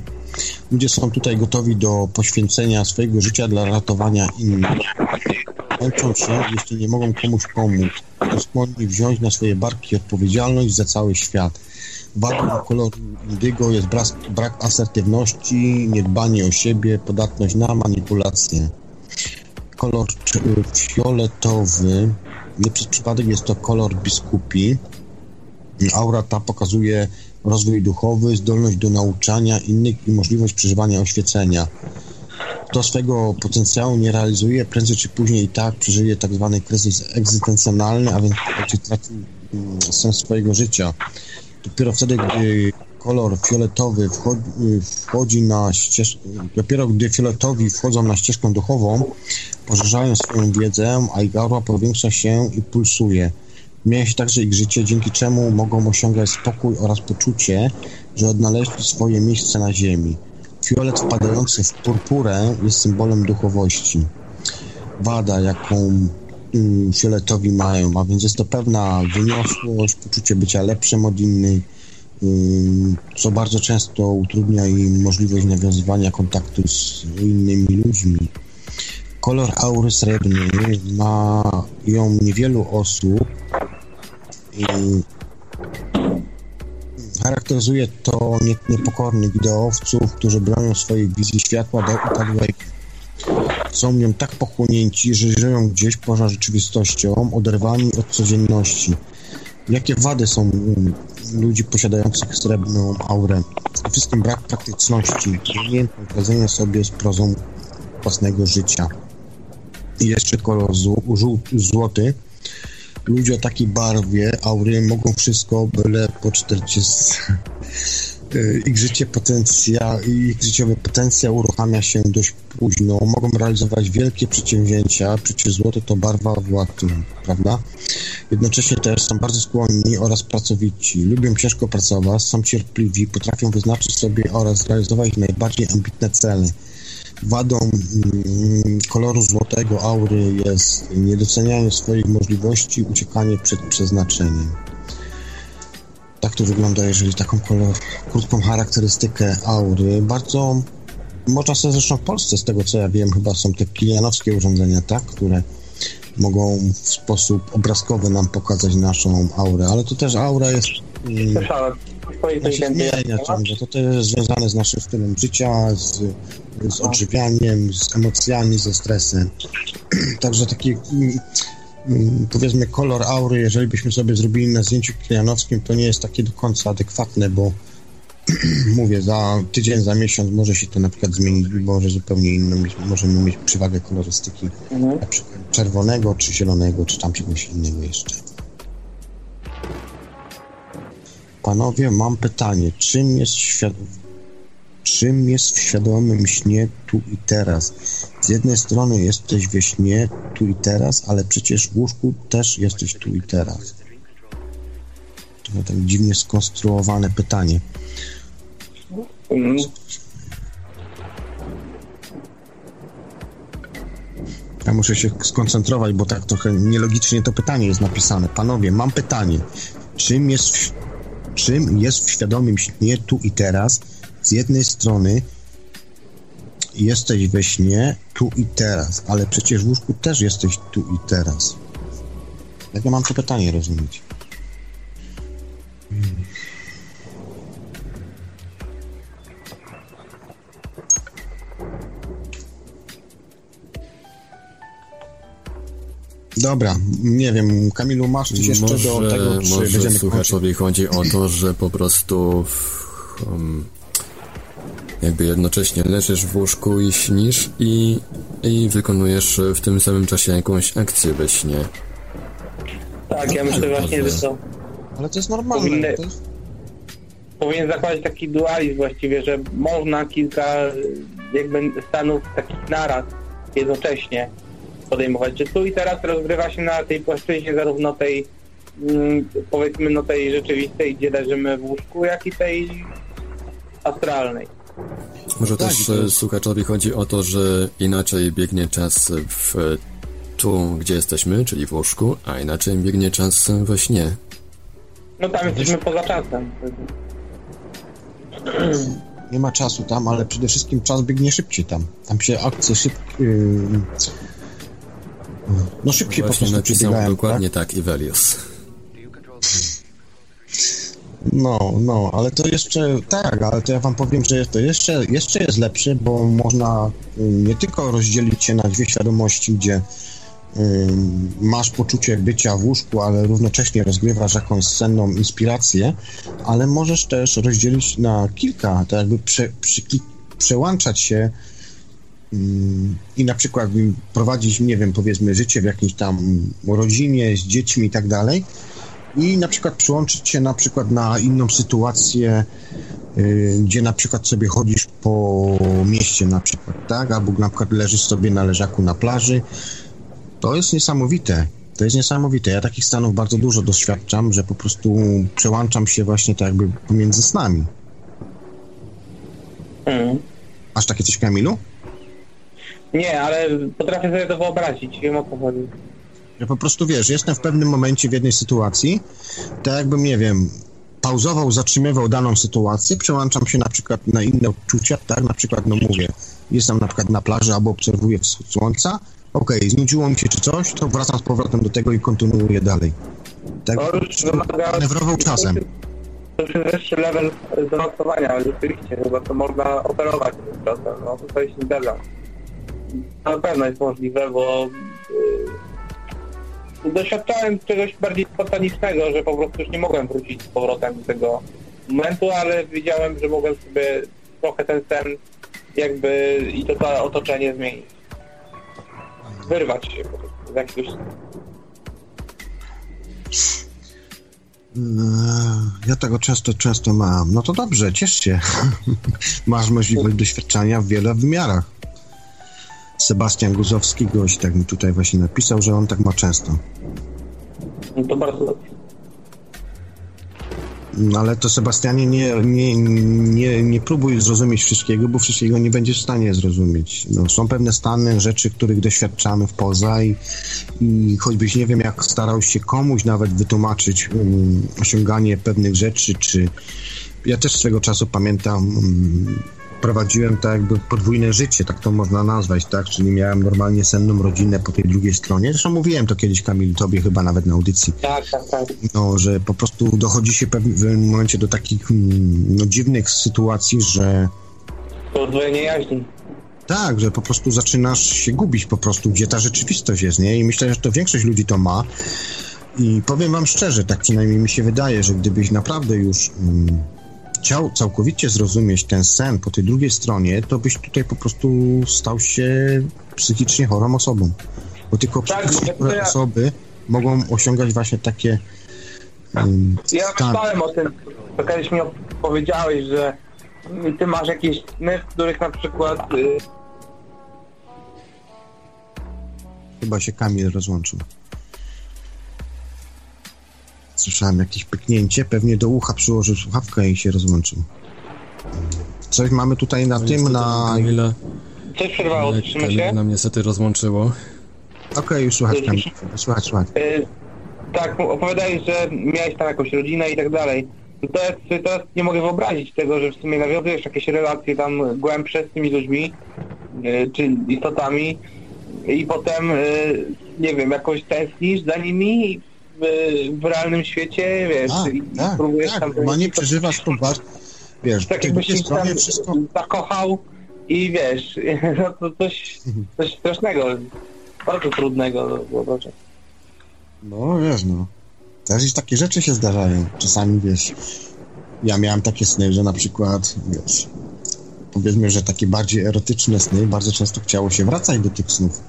Ludzie są tutaj gotowi do poświęcenia swojego życia dla ratowania innych. Męczą się, jeśli nie mogą komuś pomóc. Są skłonni wziąć na swoje barki odpowiedzialność za cały świat. Wadą koloru indygo jest brak, brak asertywności, niedbanie o siebie, podatność na manipulacje. Kolor cz- fioletowy, nie przez przypadek jest to kolor biskupi. Aura ta pokazuje rozwój duchowy, zdolność do nauczania innych i możliwość przeżywania oświecenia. Kto swego potencjału nie realizuje, prędzej czy później i tak przeżyje tak zwany kryzys egzystencjonalny, a więc będzie tracił mm, sens swojego życia. Dopiero wtedy, gdy kolor fioletowy wchodzi, wchodzi na ścieżkę, dopiero gdy fioletowi wchodzą na ścieżkę duchową, poszerzają swoją wiedzę, a ich aura powiększa się i pulsuje. Zmienia się także ich życie, dzięki czemu mogą osiągać spokój oraz poczucie, że odnaleźli swoje miejsce na ziemi. Fiolet wpadający w purpurę jest symbolem duchowości. Wada, jaką mm, fioletowi mają, a więc jest to pewna wyniosłość, poczucie bycia lepszym od innych, ym, co bardzo często utrudnia im możliwość nawiązywania kontaktu z innymi ludźmi. Kolor aury srebrny ma ją niewielu osób charakteryzuje to nie, niepokornych ideowców, którzy bronią swojej wizji światła do upadłego. Są nią tak pochłonięci, że żyją gdzieś poza rzeczywistością, oderwani od codzienności. Jakie wady są ludzi posiadających srebrną aurę? Wszystkim brak praktyczności, umiejętność radzenia sobie z prozą własnego życia. I jeszcze kolor złoty. Ludzie o takiej barwie aury mogą wszystko, byle po 40. Y, [LAUGHS] Ich życie potencjał, ich życiowy potencjał uruchamia się dość późno. Mogą realizować wielkie przedsięwzięcia, przecież złoty to barwa władzy, prawda? Jednocześnie też są bardzo skłonni oraz pracowici. Lubią ciężko pracować, są cierpliwi, potrafią wyznaczyć sobie oraz zrealizować najbardziej ambitne cele. Wadą mm, koloru złotego aury jest niedocenianie swoich możliwości, uciekanie przed przeznaczeniem. Tak to wygląda, jeżeli taką kolor, krótką charakterystykę aury. Bardzo można sobie zresztą w Polsce, z tego co ja wiem, chyba są te kilianowskie urządzenia, tak, które mogą w sposób obrazkowy nam pokazać naszą aurę, ale to też aura jest mm, Słyszałem. Ona coś się zmienia ciągle. To też jest związane z naszym stylem życia, z, z odżywianiem, z emocjami, ze stresem. [CLEARS THROAT] Także taki mm, mm, powiedzmy kolor aury, jeżeli byśmy sobie zrobili na zdjęciu klianowskim, to nie jest takie do końca adekwatne, bo [CLEARS THROAT] mówię, za tydzień, za miesiąc może się to na przykład zmienić, może zupełnie inną, możemy mieć przewagę kolorystyki Mhm. na przykład czerwonego, czy zielonego, czy tam czegoś innego jeszcze. Panowie, mam pytanie. Czym jest świat... czym jest w świadomym śnie tu i teraz. Z jednej strony jesteś we śnie tu i teraz, ale przecież w łóżku też jesteś tu i teraz. To tak dziwnie skonstruowane pytanie. Mm, Ja muszę się skoncentrować, bo tak trochę nielogicznie to pytanie jest napisane. Panowie, mam pytanie. Czym jest w, czym jest w świadomym śnie tu i teraz? Z jednej strony jesteś we śnie tu i teraz, ale przecież w łóżku też jesteś tu i teraz. Jak ja mam to pytanie rozumieć? Dobra, nie wiem, Kamilu, masz coś jeszcze może, do tego, czy może będziemy kończyć? słuchaczowi chodzi o to, że po prostu w, um, jakby jednocześnie leżysz w łóżku i śnisz i, i wykonujesz w tym samym czasie jakąś akcję we śnie. tak, ja myślę właśnie, że to Ale to jest normalne. Powinny- To jest... powinien zakładać taki dualizm właściwie, że można kilka jakby stanów takich naraz jednocześnie podejmować, że tu i teraz rozgrywa się na tej płaszczyźnie zarówno tej mm, powiedzmy no tej rzeczywistej, gdzie leżymy w łóżku, jak i tej astralnej. Może Tak, też to e, jest- słuchaczowi chodzi o to, że inaczej biegnie czas w tu, gdzie jesteśmy, czyli w łóżku, a inaczej biegnie czas we śnie. No tam jesteśmy poza czasem. Nie ma czasu tam, ale przede wszystkim czas biegnie szybciej tam. Tam się akcje szybkie... No szybciej po Właśnie prostu napisał przebiegają, dokładnie tak Ivelios. No, no, ale to jeszcze, tak, ale to ja wam powiem, że to jeszcze, jeszcze jest lepsze, bo można y, nie tylko rozdzielić się na dwie świadomości, gdzie y, masz poczucie bycia w łóżku, ale równocześnie rozgrywasz jakąś senną inspirację, ale możesz też rozdzielić na kilka, to jakby prze, przyki- przełączać się mm, i na przykład mm, prowadzić, nie wiem, powiedzmy życie w jakiejś tam rodzinie z dziećmi i tak dalej, i na przykład przyłączyć się na przykład na inną sytuację, y, gdzie na przykład sobie chodzisz po mieście na przykład, tak? Albo na przykład leżysz sobie na leżaku na plaży. To jest niesamowite. To jest niesamowite. Ja takich stanów bardzo dużo doświadczam, że po prostu przełączam się właśnie tak jakby pomiędzy snami. Mhm. Masz takie coś, Kamilu? Nie, ale potrafię sobie to wyobrazić, wiem o co chodzi. Że po prostu wiesz, jestem w pewnym momencie w jednej sytuacji, tak jakbym, nie wiem, pauzował, zatrzymywał daną sytuację, przełączam się na przykład na inne odczucia, tak, na przykład, no mówię, jestem na przykład na plaży albo obserwuję wschód słońca, okej, znudziło mi się czy coś, to wracam z powrotem do tego i kontynuuję dalej. Tak, To już wymaga... manewrował czasem. To już jest wyższy level zaawansowania, ale rzeczywiście chyba to można operować tym czasem, no to się nie. Na pewno jest możliwe, bo yy, doświadczałem czegoś bardziej spontanicznego, że po prostu już nie mogłem wrócić z powrotem do tego momentu, ale wiedziałem, że mogłem sobie trochę ten sen jakby i to całe otoczenie zmienić. Wyrwać się po prostu z jakiegoś Eee, Ja tego często, często mam. No to dobrze, ciesz się. [LAUGHS] Masz możliwość doświadczania w wielu wymiarach. Sebastian Guzowski, gość, tak mi tutaj właśnie napisał, że on tak ma często. No to bardzo dobrze. No ale to Sebastianie nie, nie, nie, nie próbuj zrozumieć wszystkiego, bo wszystkiego nie będziesz w stanie zrozumieć. No, są pewne stany, rzeczy, których doświadczamy w poza i, i choćbyś nie wiem, jak starał się komuś nawet wytłumaczyć um, osiąganie pewnych rzeczy, czy ja też swego czasu pamiętam, um, prowadziłem tak jakby podwójne życie, tak to można nazwać, tak? Czyli miałem normalnie senną rodzinę po tej drugiej stronie. Zresztą mówiłem to kiedyś, Kamil, tobie chyba nawet na audycji Tak, tak, tak. no, że po prostu dochodzi się w pewnym momencie do takich mm, no, dziwnych sytuacji, że To odwojenie jaźni. tak, że po prostu zaczynasz się gubić po prostu, gdzie ta rzeczywistość jest, nie? I myślę, że to większość ludzi to ma. I powiem wam szczerze, tak przynajmniej mi się wydaje, że gdybyś naprawdę już mm, chciał całkowicie zrozumieć ten sen po tej drugiej stronie, to byś tutaj po prostu stał się psychicznie chorą osobą. Bo tylko Tak, psychicznie chore ja- osoby mogą osiągać właśnie takie mm, Ja myślałem o tym, to kiedyś mi powiedziałeś, że ty masz jakieś sny, w których na przykład y, Chyba się Kamil rozłączył. Słyszałem jakieś pyknięcie, pewnie do ucha przyłożył słuchawkę i się rozłączył. Coś mamy tutaj na tym, na... Okej, Kamila, coś przerwało, słyszymy się? nam niestety rozłączyło. już słychać Kamil. Słychać, słychać. Y, tak, opowiadałeś, że miałeś tam jakąś rodzinę i tak dalej. No To jest, teraz nie mogę wyobrazić tego, że w sumie nawiązujesz jakieś relacje tam głębsze z tymi ludźmi, y, czy istotami i potem, y, nie wiem, jakoś tęsknisz za nimi w, realnym świecie, wiesz, Tak, i tak, próbujesz tak, tam... normalnie przeżywasz to bardzo... Wiesz, tak jakbyś się tam wszystko... zakochał i wiesz, [LAUGHS] no to coś, coś strasznego, bardzo trudnego wyobrażenia. No wiesz, no. Też takie rzeczy się zdarzają. Czasami, wiesz, ja miałem takie sny, że na przykład, wiesz, powiedzmy, że takie bardziej erotyczne sny, bardzo często chciało się wracać do tych snów.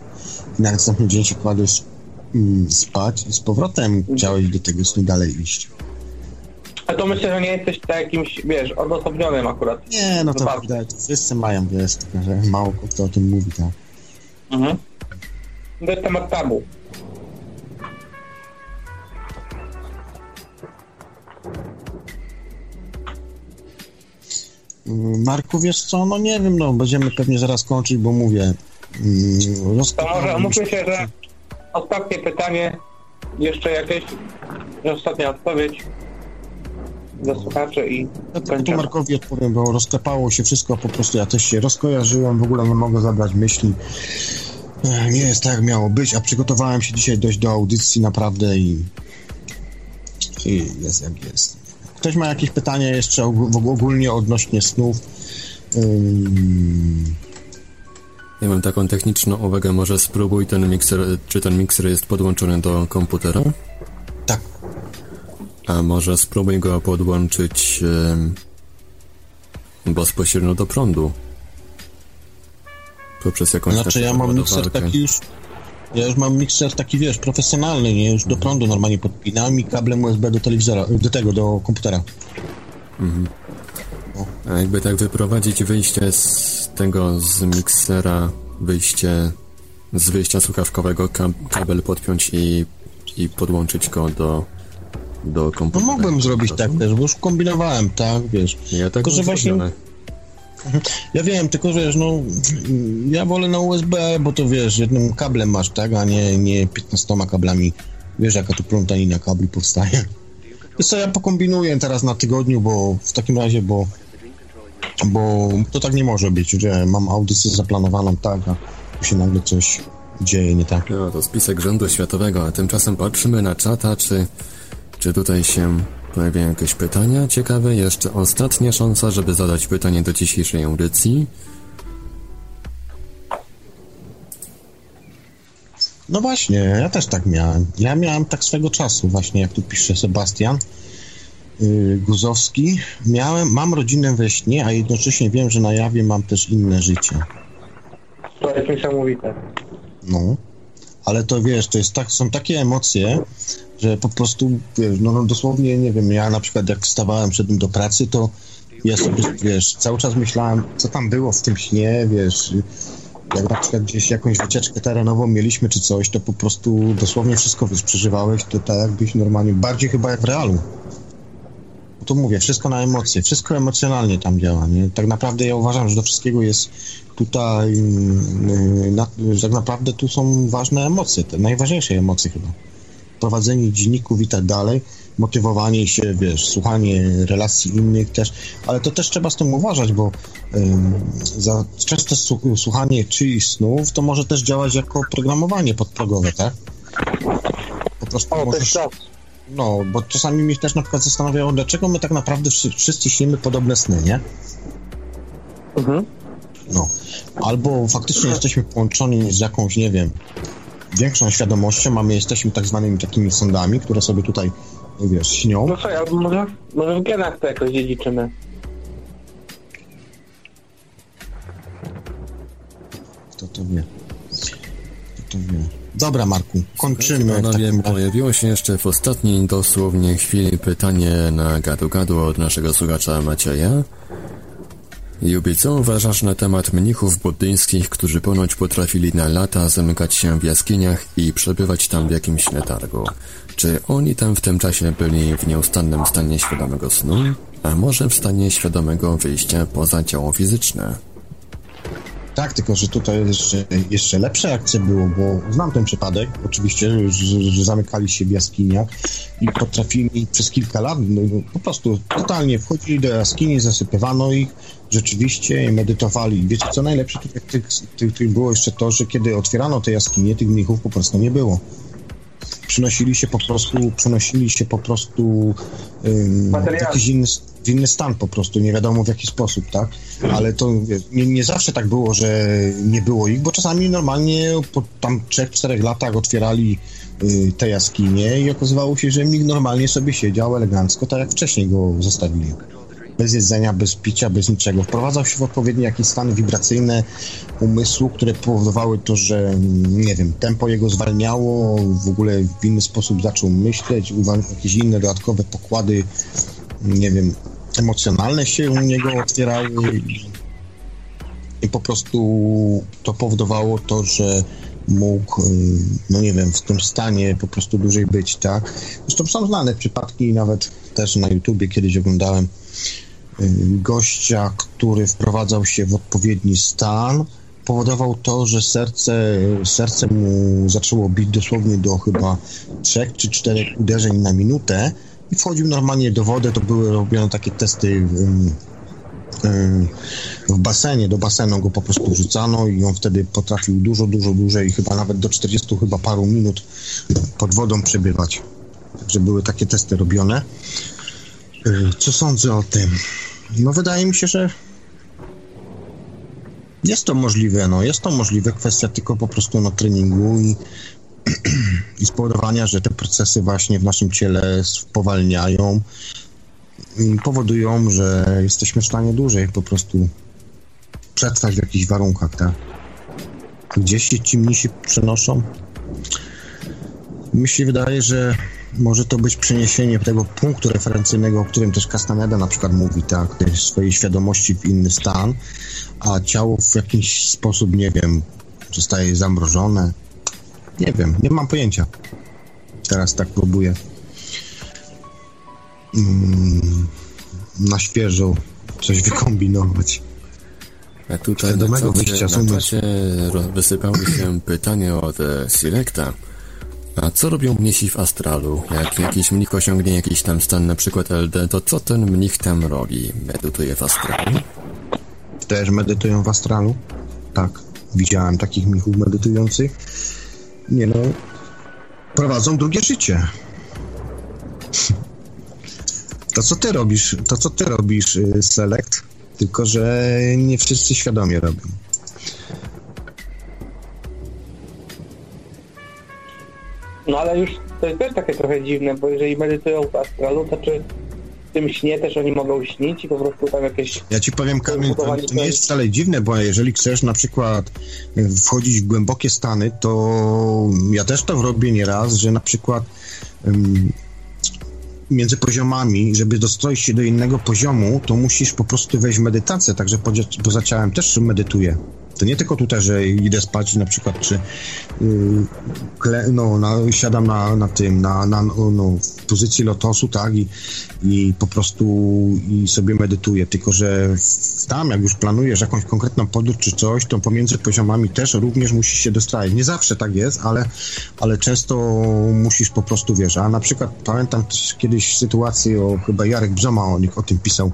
I na następny dzień się kładłeś spać i z powrotem chciałeś do tego snu dalej iść. A to myślę, że nie jesteś tak jakimś, wiesz, odosobnionym akurat. Nie, no to, Zobaczmy. to, to wszyscy mają, wiesz, tylko że mało kto o tym mówi, tak. Mhm. To jest temat tabu. Mm, Marku, wiesz co, no nie wiem, no będziemy pewnie zaraz kończyć, bo mówię... Mm, To może umówmy się, że ostatnie pytanie, jeszcze jakieś, ostatnia odpowiedź dla słuchaczy i Ja tylko tu. Markowi odpowiem, bo rozklepało się wszystko, po prostu ja też się rozkojarzyłem, w ogóle nie mogę zabrać myśli. Nie jest tak, jak miało być, a przygotowałem się dzisiaj dość do audycji naprawdę i, i jest jak jest. Ktoś ma jakieś pytania jeszcze ogólnie odnośnie snów? Ym, Ja mam taką techniczną uwagę, może spróbuj ten mikser, czy ten mikser jest podłączony do komputera? tak, A może spróbuj go podłączyć em, bezpośrednio do prądu. Poprzez jakąś znaczy na ja mam mikser taki już, ja już mam mikser taki, wiesz, profesjonalny, nie, już do prądu normalnie podpinam i kablem USB do telewizora, do tego, do komputera. A jakby tak wyprowadzić wyjście z tego, z miksera, wyjście z wyjścia słuchawkowego, ka- kabel podpiąć i, i podłączyć go do, do No komputera. mogłem zrobić tak też, bo już kombinowałem, tak, wiesz. Ja tak Tylko, że właśnie- zrobione. Ja wiem, tylko wiesz, no ja wolę na USB, bo to wiesz, jednym kablem masz, tak, a nie, nie 15 kablami. Wiesz, jaka tu plątanina kabli powstaje. Wiesz co, ja pokombinuję teraz na tygodniu, bo w takim razie, bo bo to tak nie może być, że mam audycję zaplanowaną tak, a tu się nagle coś dzieje nie tak. No, to spisek rządu światowego, a tymczasem patrzymy na czata, czy, czy tutaj się pojawiają jakieś pytania ciekawe. Jeszcze ostatnia szansa, żeby zadać pytanie do dzisiejszej audycji. No właśnie, ja też tak miałem. Ja miałem tak swego czasu, właśnie jak tu pisze Sebastian Guzowski. Miałem, mam rodzinę we śnie, a jednocześnie wiem, że na jawie mam też inne życie. To jest niesamowite. No. Ale to wiesz, to jest tak, są takie emocje, że po prostu, wiesz, no, no dosłownie, nie wiem, ja na przykład jak wstawałem, szedłem do pracy, to ja sobie, wiesz, cały czas myślałem, co tam było w tym śnie, wiesz, jak na przykład gdzieś jakąś wycieczkę terenową mieliśmy czy coś, to po prostu dosłownie wszystko, wiesz, przeżywałeś, to tak jakbyś normalnie, bardziej chyba jak w realu. To mówię, wszystko na emocje, wszystko emocjonalnie tam działa, nie? Tak naprawdę ja uważam, że do wszystkiego jest tutaj, yy, na, że tak naprawdę tu są ważne emocje, te najważniejsze emocje chyba. Prowadzenie dzienników i tak dalej, motywowanie się, wiesz, słuchanie relacji innych też, ale to też trzeba z tym uważać, bo ym, za częste słuchanie czyichś snów to może też działać jako programowanie podprogowe, tak? Po prostu O, możesz, czas. No, bo czasami mnie też na przykład zastanawiało, dlaczego my tak naprawdę wszy- wszyscy śnimy podobne sny, nie? Mhm. No. Albo faktycznie jesteśmy połączeni z jakąś, nie wiem, większą świadomością, a my jesteśmy tak zwanymi takimi sądami, które sobie tutaj, wiesz, śnią. No co, ja może, może w genach to jakoś dziedziczymy. Kto to wie? Kto to wie? Dobra, Marku, kończymy. Panowie, takim pojawiło się jeszcze w ostatniej dosłownie chwili pytanie na gadu-gadu od naszego słuchacza Macieja. Jubi, co uważasz na temat mnichów buddyjskich, którzy ponoć potrafili na lata zamykać się w jaskiniach i przebywać tam w jakimś letargu? Czy oni tam w tym czasie byli w nieustannym stanie świadomego snu, a może w stanie świadomego wyjścia poza ciało fizyczne? Tak, tylko że tutaj jeszcze, jeszcze lepsze akcje było, bo znam ten przypadek, oczywiście, że, że zamykali się w jaskiniach i potrafili przez kilka lat no, po prostu totalnie wchodzili do jaskini, zasypywano ich, rzeczywiście i medytowali. Wiecie, co najlepsze tutaj tych, tych, tych było jeszcze to, że kiedy otwierano te jaskinie, tych mnichów po prostu nie było. Przynosili się po prostu, przenosili się po prostu w jakiś inny, w inny stan po prostu, nie wiadomo w jaki sposób, tak? Ale to nie, nie zawsze tak było, że nie było ich, bo czasami normalnie po tam 3-4 latach otwierali y, te jaskinie i okazywało się, że nikt normalnie sobie siedział elegancko, tak jak wcześniej go zostawili bez jedzenia, bez picia, bez niczego. Wprowadzał się w odpowiednie jakieś stany wibracyjne umysłu, które powodowały to, że mm, nie wiem, tempo jego zwalniało, w ogóle w inny sposób zaczął myśleć, jakieś inne dodatkowe pokłady, nie wiem, emocjonalne się u niego otwierały i po prostu to powodowało to, że mógł, y, no nie wiem, w tym stanie po prostu dłużej być, tak? Zresztą są znane przypadki, nawet też na YouTubie kiedyś oglądałem, Y, gościa, który wprowadzał się w odpowiedni stan, powodował to, że serce, serce mu zaczęło bić dosłownie do chyba trzech czy czterech uderzeń na minutę i wchodził normalnie do wody, to były robione takie testy w, basenie, do basenu go po prostu rzucano i on wtedy potrafił dużo, dużo dłużej, chyba nawet do 40 chyba paru minut pod wodą przebywać. Także były takie testy robione. Y, co sądzę o tym? No wydaje mi się, że jest to możliwe, no jest to możliwe, kwestia tylko po prostu no treningu i, [CLEARS THROAT] i spowodowania, że te procesy właśnie w naszym ciele spowalniają powodują, że jesteśmy w stanie dłużej po prostu przetrwać w jakichś warunkach, tak? Gdzieś się ci mnisi przenoszą? Mi się wydaje, że może to być przeniesienie tego punktu referencyjnego, o którym też Castaneda na przykład mówi, tak, tej swojej świadomości w inny stan, a ciało w jakiś sposób, nie wiem, zostaje zamrożone. Nie wiem, nie mam pojęcia. Teraz tak próbuję mm, na świeżo coś wykombinować. A tutaj na czacie, na czacie wysypały się pytania od e, Selecta. A co robią mnisi w astralu? Jak jakiś mnich osiągnie jakiś tam stan, na przykład LD, to co ten mnich tam robi? Medytuje w astralu? Też medytują w astralu? Tak, widziałem takich mnichów medytujących. Nie no, prowadzą drugie życie. To co ty robisz, to co ty robisz, y, Select, tylko że nie wszyscy świadomie robią. No ale już to jest też takie trochę dziwne, bo jeżeli medytują w astralu, to czy tym śnie też oni mogą śnić i po prostu tam jakieś... Ja ci powiem, Kamil, to, to nie jest wcale dziwne, bo jeżeli chcesz na przykład wchodzić w głębokie stany, to ja też to robię nieraz, że na przykład um, między poziomami, żeby dostroić się do innego poziomu, to musisz po prostu wejść w medytację, także poza ciałem też medytuję. To nie tylko tutaj, że idę spać na przykład, czy yy, no, na, siadam na, na tym, na, na no, w pozycji lotosu, tak, i, i po prostu i sobie medytuję, tylko że tam, jak już planujesz jakąś konkretną podróż czy coś, to pomiędzy poziomami też również musisz się dostrajać. Nie zawsze tak jest, ale, ale często musisz po prostu, wiesz, a na przykład pamiętam kiedyś sytuację, o, chyba Jarek Brzoma o o tym pisał,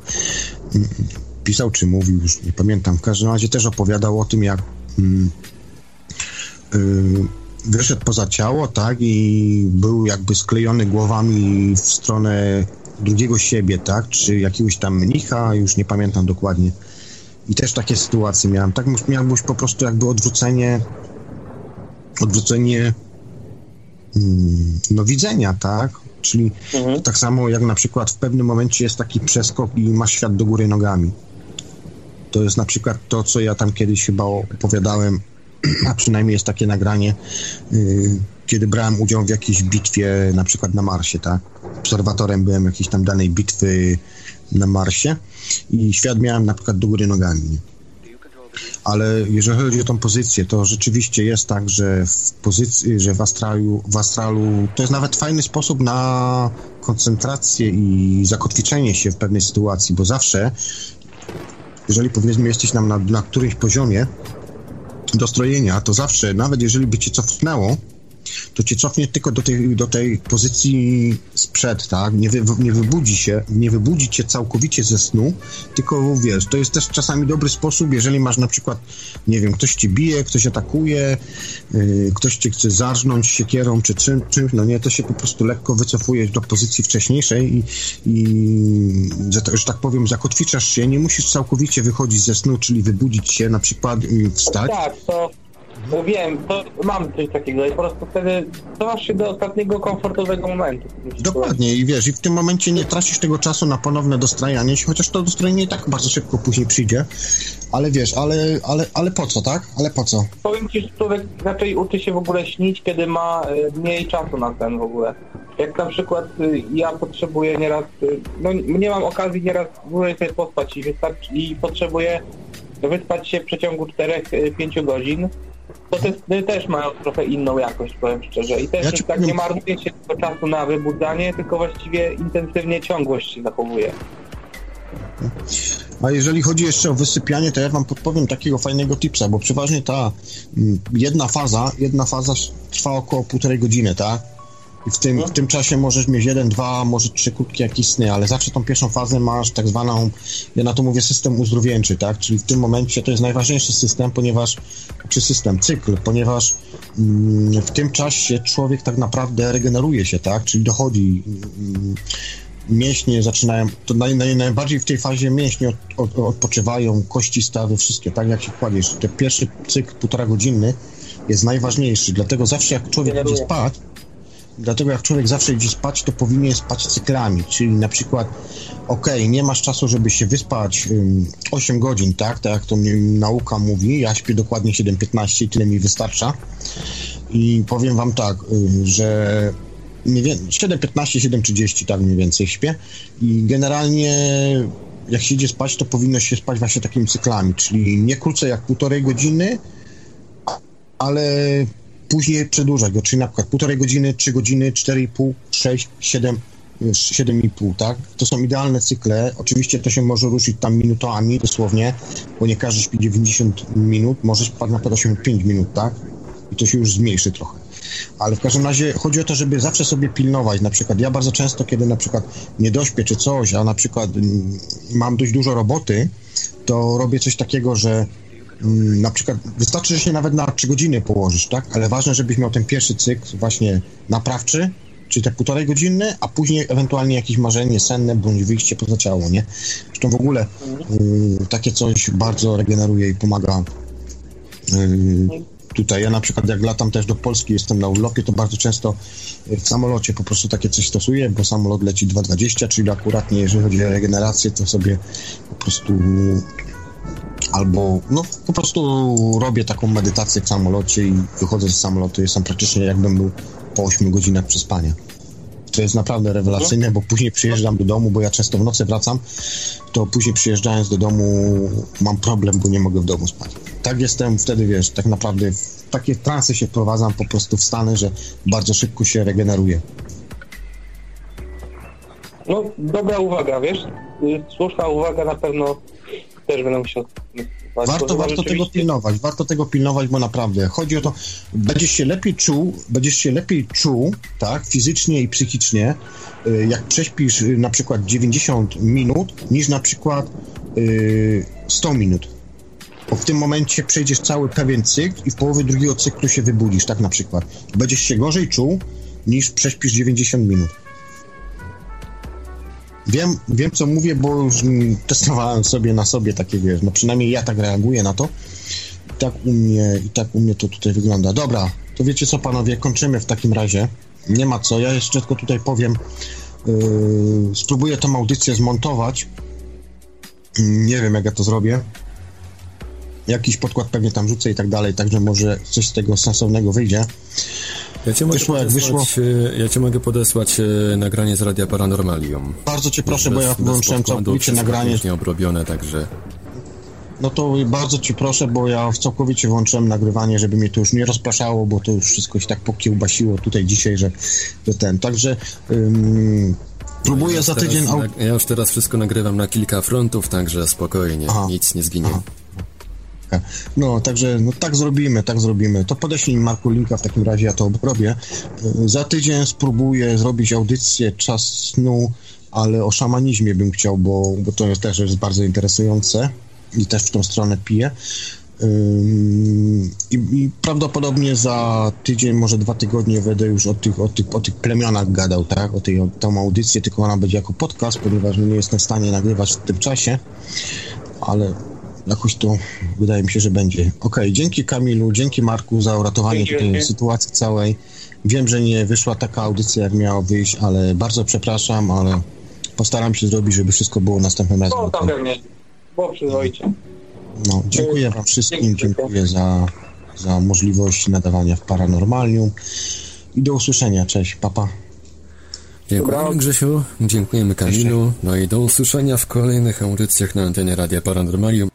pisał czy mówił, już nie pamiętam. W każdym razie też opowiadał o tym, jak mm, y, wyszedł poza ciało, tak, i był jakby sklejony głowami w stronę drugiego siebie, tak, czy jakiegoś tam mnicha, już nie pamiętam dokładnie. I też takie sytuacje miałem. Tak miał być po prostu jakby odwrócenie odwrócenie mm, no widzenia, tak? Czyli mhm. tak samo jak na przykład w pewnym momencie jest taki przeskok i masz świat do góry nogami. To jest na przykład to, co ja tam kiedyś chyba opowiadałem, [CLEARS THROAT] a przynajmniej jest takie nagranie, yy, kiedy brałem udział w jakiejś bitwie, na przykład na Marsie, tak? obserwatorem byłem jakiejś tam danej bitwy na Marsie i świat miałem na przykład do góry nogami. Ale jeżeli chodzi o tą pozycję, to rzeczywiście jest tak, że w pozycji, że w astralu, w astralu to jest nawet fajny sposób na koncentrację i zakotwiczenie się w pewnej sytuacji, bo zawsze, jeżeli powiedzmy jesteś nam na, na którymś poziomie dostrojenia, to zawsze, nawet jeżeli by cię cofnęło, to cię cofnie tylko do tej, do tej pozycji sprzed, tak? Nie, wy, nie wybudzi się, nie wybudzi cię całkowicie ze snu, tylko wiesz, to jest też czasami dobry sposób, jeżeli masz na przykład, nie wiem, ktoś cię bije, ktoś atakuje, yy, ktoś cię chce zarżnąć siekierą czy czym, czymś, no nie, to się po prostu lekko wycofujesz do pozycji wcześniejszej i, i że, że tak powiem, zakotwiczasz się, nie musisz całkowicie wychodzić ze snu, czyli wybudzić się, na przykład yy, wstać. Tak, to no wiem, to mam coś takiego i po prostu wtedy cofasz się do ostatniego komfortowego momentu. Dokładnie i wiesz, i w tym momencie nie tracisz tego czasu na ponowne dostrajanie się, chociaż to dostrojenie i tak bardzo szybko później przyjdzie, ale wiesz, ale, ale, ale po co, tak? Ale po co? Powiem ci, że człowiek raczej uczy się w ogóle śnić, kiedy ma e, mniej czasu na ten w ogóle. Jak na przykład y, ja potrzebuję nieraz, y, no nie mam okazji nieraz dłużej sobie pospać i, wystarczy, i potrzebuję wyspać się w przeciągu 4-5 godzin, to te też mają trochę inną jakość, powiem szczerze. I też Ja ci tak nie marnuje się tylko czasu na wybudzanie, tylko właściwie intensywnie ciągłość się zachowuje. A jeżeli chodzi jeszcze o wysypianie, to ja wam podpowiem takiego fajnego tipsa, bo przeważnie ta mm, jedna faza, jedna faza trwa około półtorej godziny, tak? I w tym, w tym czasie możesz mieć jeden, dwa, może trzy krótkie jakieś sny, ale zawsze tą pierwszą fazę masz tak zwaną, ja na to mówię system uzdrowieńczy, tak? Czyli w tym momencie to jest najważniejszy system, ponieważ, czy system, cykl, ponieważ mm, w tym czasie człowiek tak naprawdę regeneruje się, tak? Czyli dochodzi mm, mięśnie zaczynają, to naj, naj, najbardziej w tej fazie mięśnie od, od, odpoczywają, kości, stawy, wszystkie, tak jak się kładziesz. Ten pierwszy cykl, półtora godzinny jest najważniejszy, dlatego zawsze jak człowiek Generuje. spać, dlatego jak człowiek zawsze idzie spać, to powinien spać cyklami, czyli na przykład okej, nie masz czasu, żeby się wyspać ym, 8 godzin, tak, tak jak to mi nauka mówi, ja śpię dokładnie 7-15 i tyle mi wystarcza. I powiem wam tak, y, że mniej więcej 7.15, 7.30 tak mniej więcej śpię. I generalnie jak się idzie spać, to powinno się spać właśnie takimi cyklami, czyli nie krócej jak półtorej godziny, ale później przedłużać go, czyli na przykład półtorej godziny, 3 godziny, 4,5, 6, 7, 7,5, tak? To są idealne cykle. Oczywiście to się może ruszyć tam minutami dosłownie, bo nie każdy śpi 90 minut, może spać na przykład 85 minut, tak? I to się już zmniejszy trochę. Ale w każdym razie chodzi o to, żeby zawsze sobie pilnować. Na przykład ja bardzo często, kiedy na przykład nie dośpię czy coś, a na przykład mm, mam dość dużo roboty, to robię coś takiego, że na przykład wystarczy, że się nawet na 3 godziny położysz, tak? Ale ważne, żebyś miał ten pierwszy cykl właśnie naprawczy, czyli te półtorej godziny, a później ewentualnie jakieś marzenie senne bądź wyjście poza ciało, nie? Zresztą w ogóle y, takie coś bardzo regeneruje i pomaga y, tutaj. Ja na przykład jak latam też do Polski, jestem na urlopie, to bardzo często w samolocie po prostu takie coś stosuję, bo samolot leci 2,20, czyli akurat nie, jeżeli chodzi o regenerację, to sobie po prostu albo no po prostu robię taką medytację w samolocie i wychodzę z samolotu, jestem praktycznie jakbym był po 8 godzinach przespania. To jest naprawdę rewelacyjne, bo później przyjeżdżam do domu, bo ja często w nocy wracam, to później przyjeżdżając do domu mam problem, bo nie mogę w domu spać. Tak jestem wtedy, wiesz, tak naprawdę w takie transy się wprowadzam po prostu w stany, że bardzo szybko się regeneruję. No, dobra uwaga, wiesz? Y, Słuszna uwaga na pewno też. Warto, warto tego pilnować, warto tego pilnować, bo naprawdę chodzi o to, będziesz się lepiej czuł, będziesz się lepiej czuł, tak, fizycznie i psychicznie, y, jak prześpisz y, na przykład 90 minut, niż na przykład y, 100 minut. Bo w tym momencie przejdziesz cały pewien cykl i w połowie drugiego cyklu się wybudzisz, tak na przykład. Będziesz się gorzej czuł, niż prześpisz 90 minut. Wiem, wiem co mówię, bo już mm, testowałem sobie na sobie takie, wiesz, no przynajmniej ja tak reaguję na to. I tak u mnie, i tak u mnie to tutaj wygląda. Dobra, to wiecie co panowie, kończymy w takim razie. Nie ma co, ja jeszcze tylko tutaj powiem, yy, spróbuję tą audycję zmontować. Nie wiem jak ja to zrobię. Jakiś podkład pewnie tam rzucę i tak dalej, także może coś z tego sensownego wyjdzie. Ja cię mogę Wyszło jak podesłać, e, Ja cię mogę podesłać e, nagranie z Radia Paranormalium. Bardzo cię proszę, bo ja Bez- bez włączyłem całkowicie nagranie. pięknie obrobione, także... No to bardzo cię proszę, bo ja całkowicie włączyłem nagrywanie, żeby mnie to już nie rozpraszało, bo to już wszystko się tak pokiełbasiło tutaj dzisiaj, że, że ten. Także próbuję Ja za tydzień. Ja już teraz wszystko nagrywam na kilka frontów, także spokojnie, Aha. nic nie zginie. No, także no, tak zrobimy, tak zrobimy. To podeślij Marku linka w takim razie, ja to obrobię. Y, Za tydzień spróbuję zrobić audycję Czas snu, ale o szamanizmie bym chciał, bo, bo to jest też jest bardzo interesujące i też w tą stronę piję. I, I prawdopodobnie za tydzień, może dwa tygodnie będę już o tych, o tych, o tych plemionach gadał, tak? O tej o, tą audycję, tylko ona będzie jako podcast, ponieważ nie jestem w stanie nagrywać w tym czasie, ale jakoś to wydaje mi się, że będzie. Okej, dzięki Kamilu, dzięki Marku za uratowanie wielkie. sytuacji całej. Wiem, że nie wyszła taka audycja, jak miała wyjść, ale bardzo przepraszam, ale postaram się zrobić, żeby wszystko było następnym razem. No tam pewnie. Było przyzwoicie. No, dziękuję Wam wszystkim, dziękuję za, za możliwość nadawania w Paranormalium i do usłyszenia. Cześć, papa. Dziękujemy Dobra. Grzesiu, dziękujemy Kamilu, no i do usłyszenia w kolejnych audycjach na antenie Radia Paranormalium.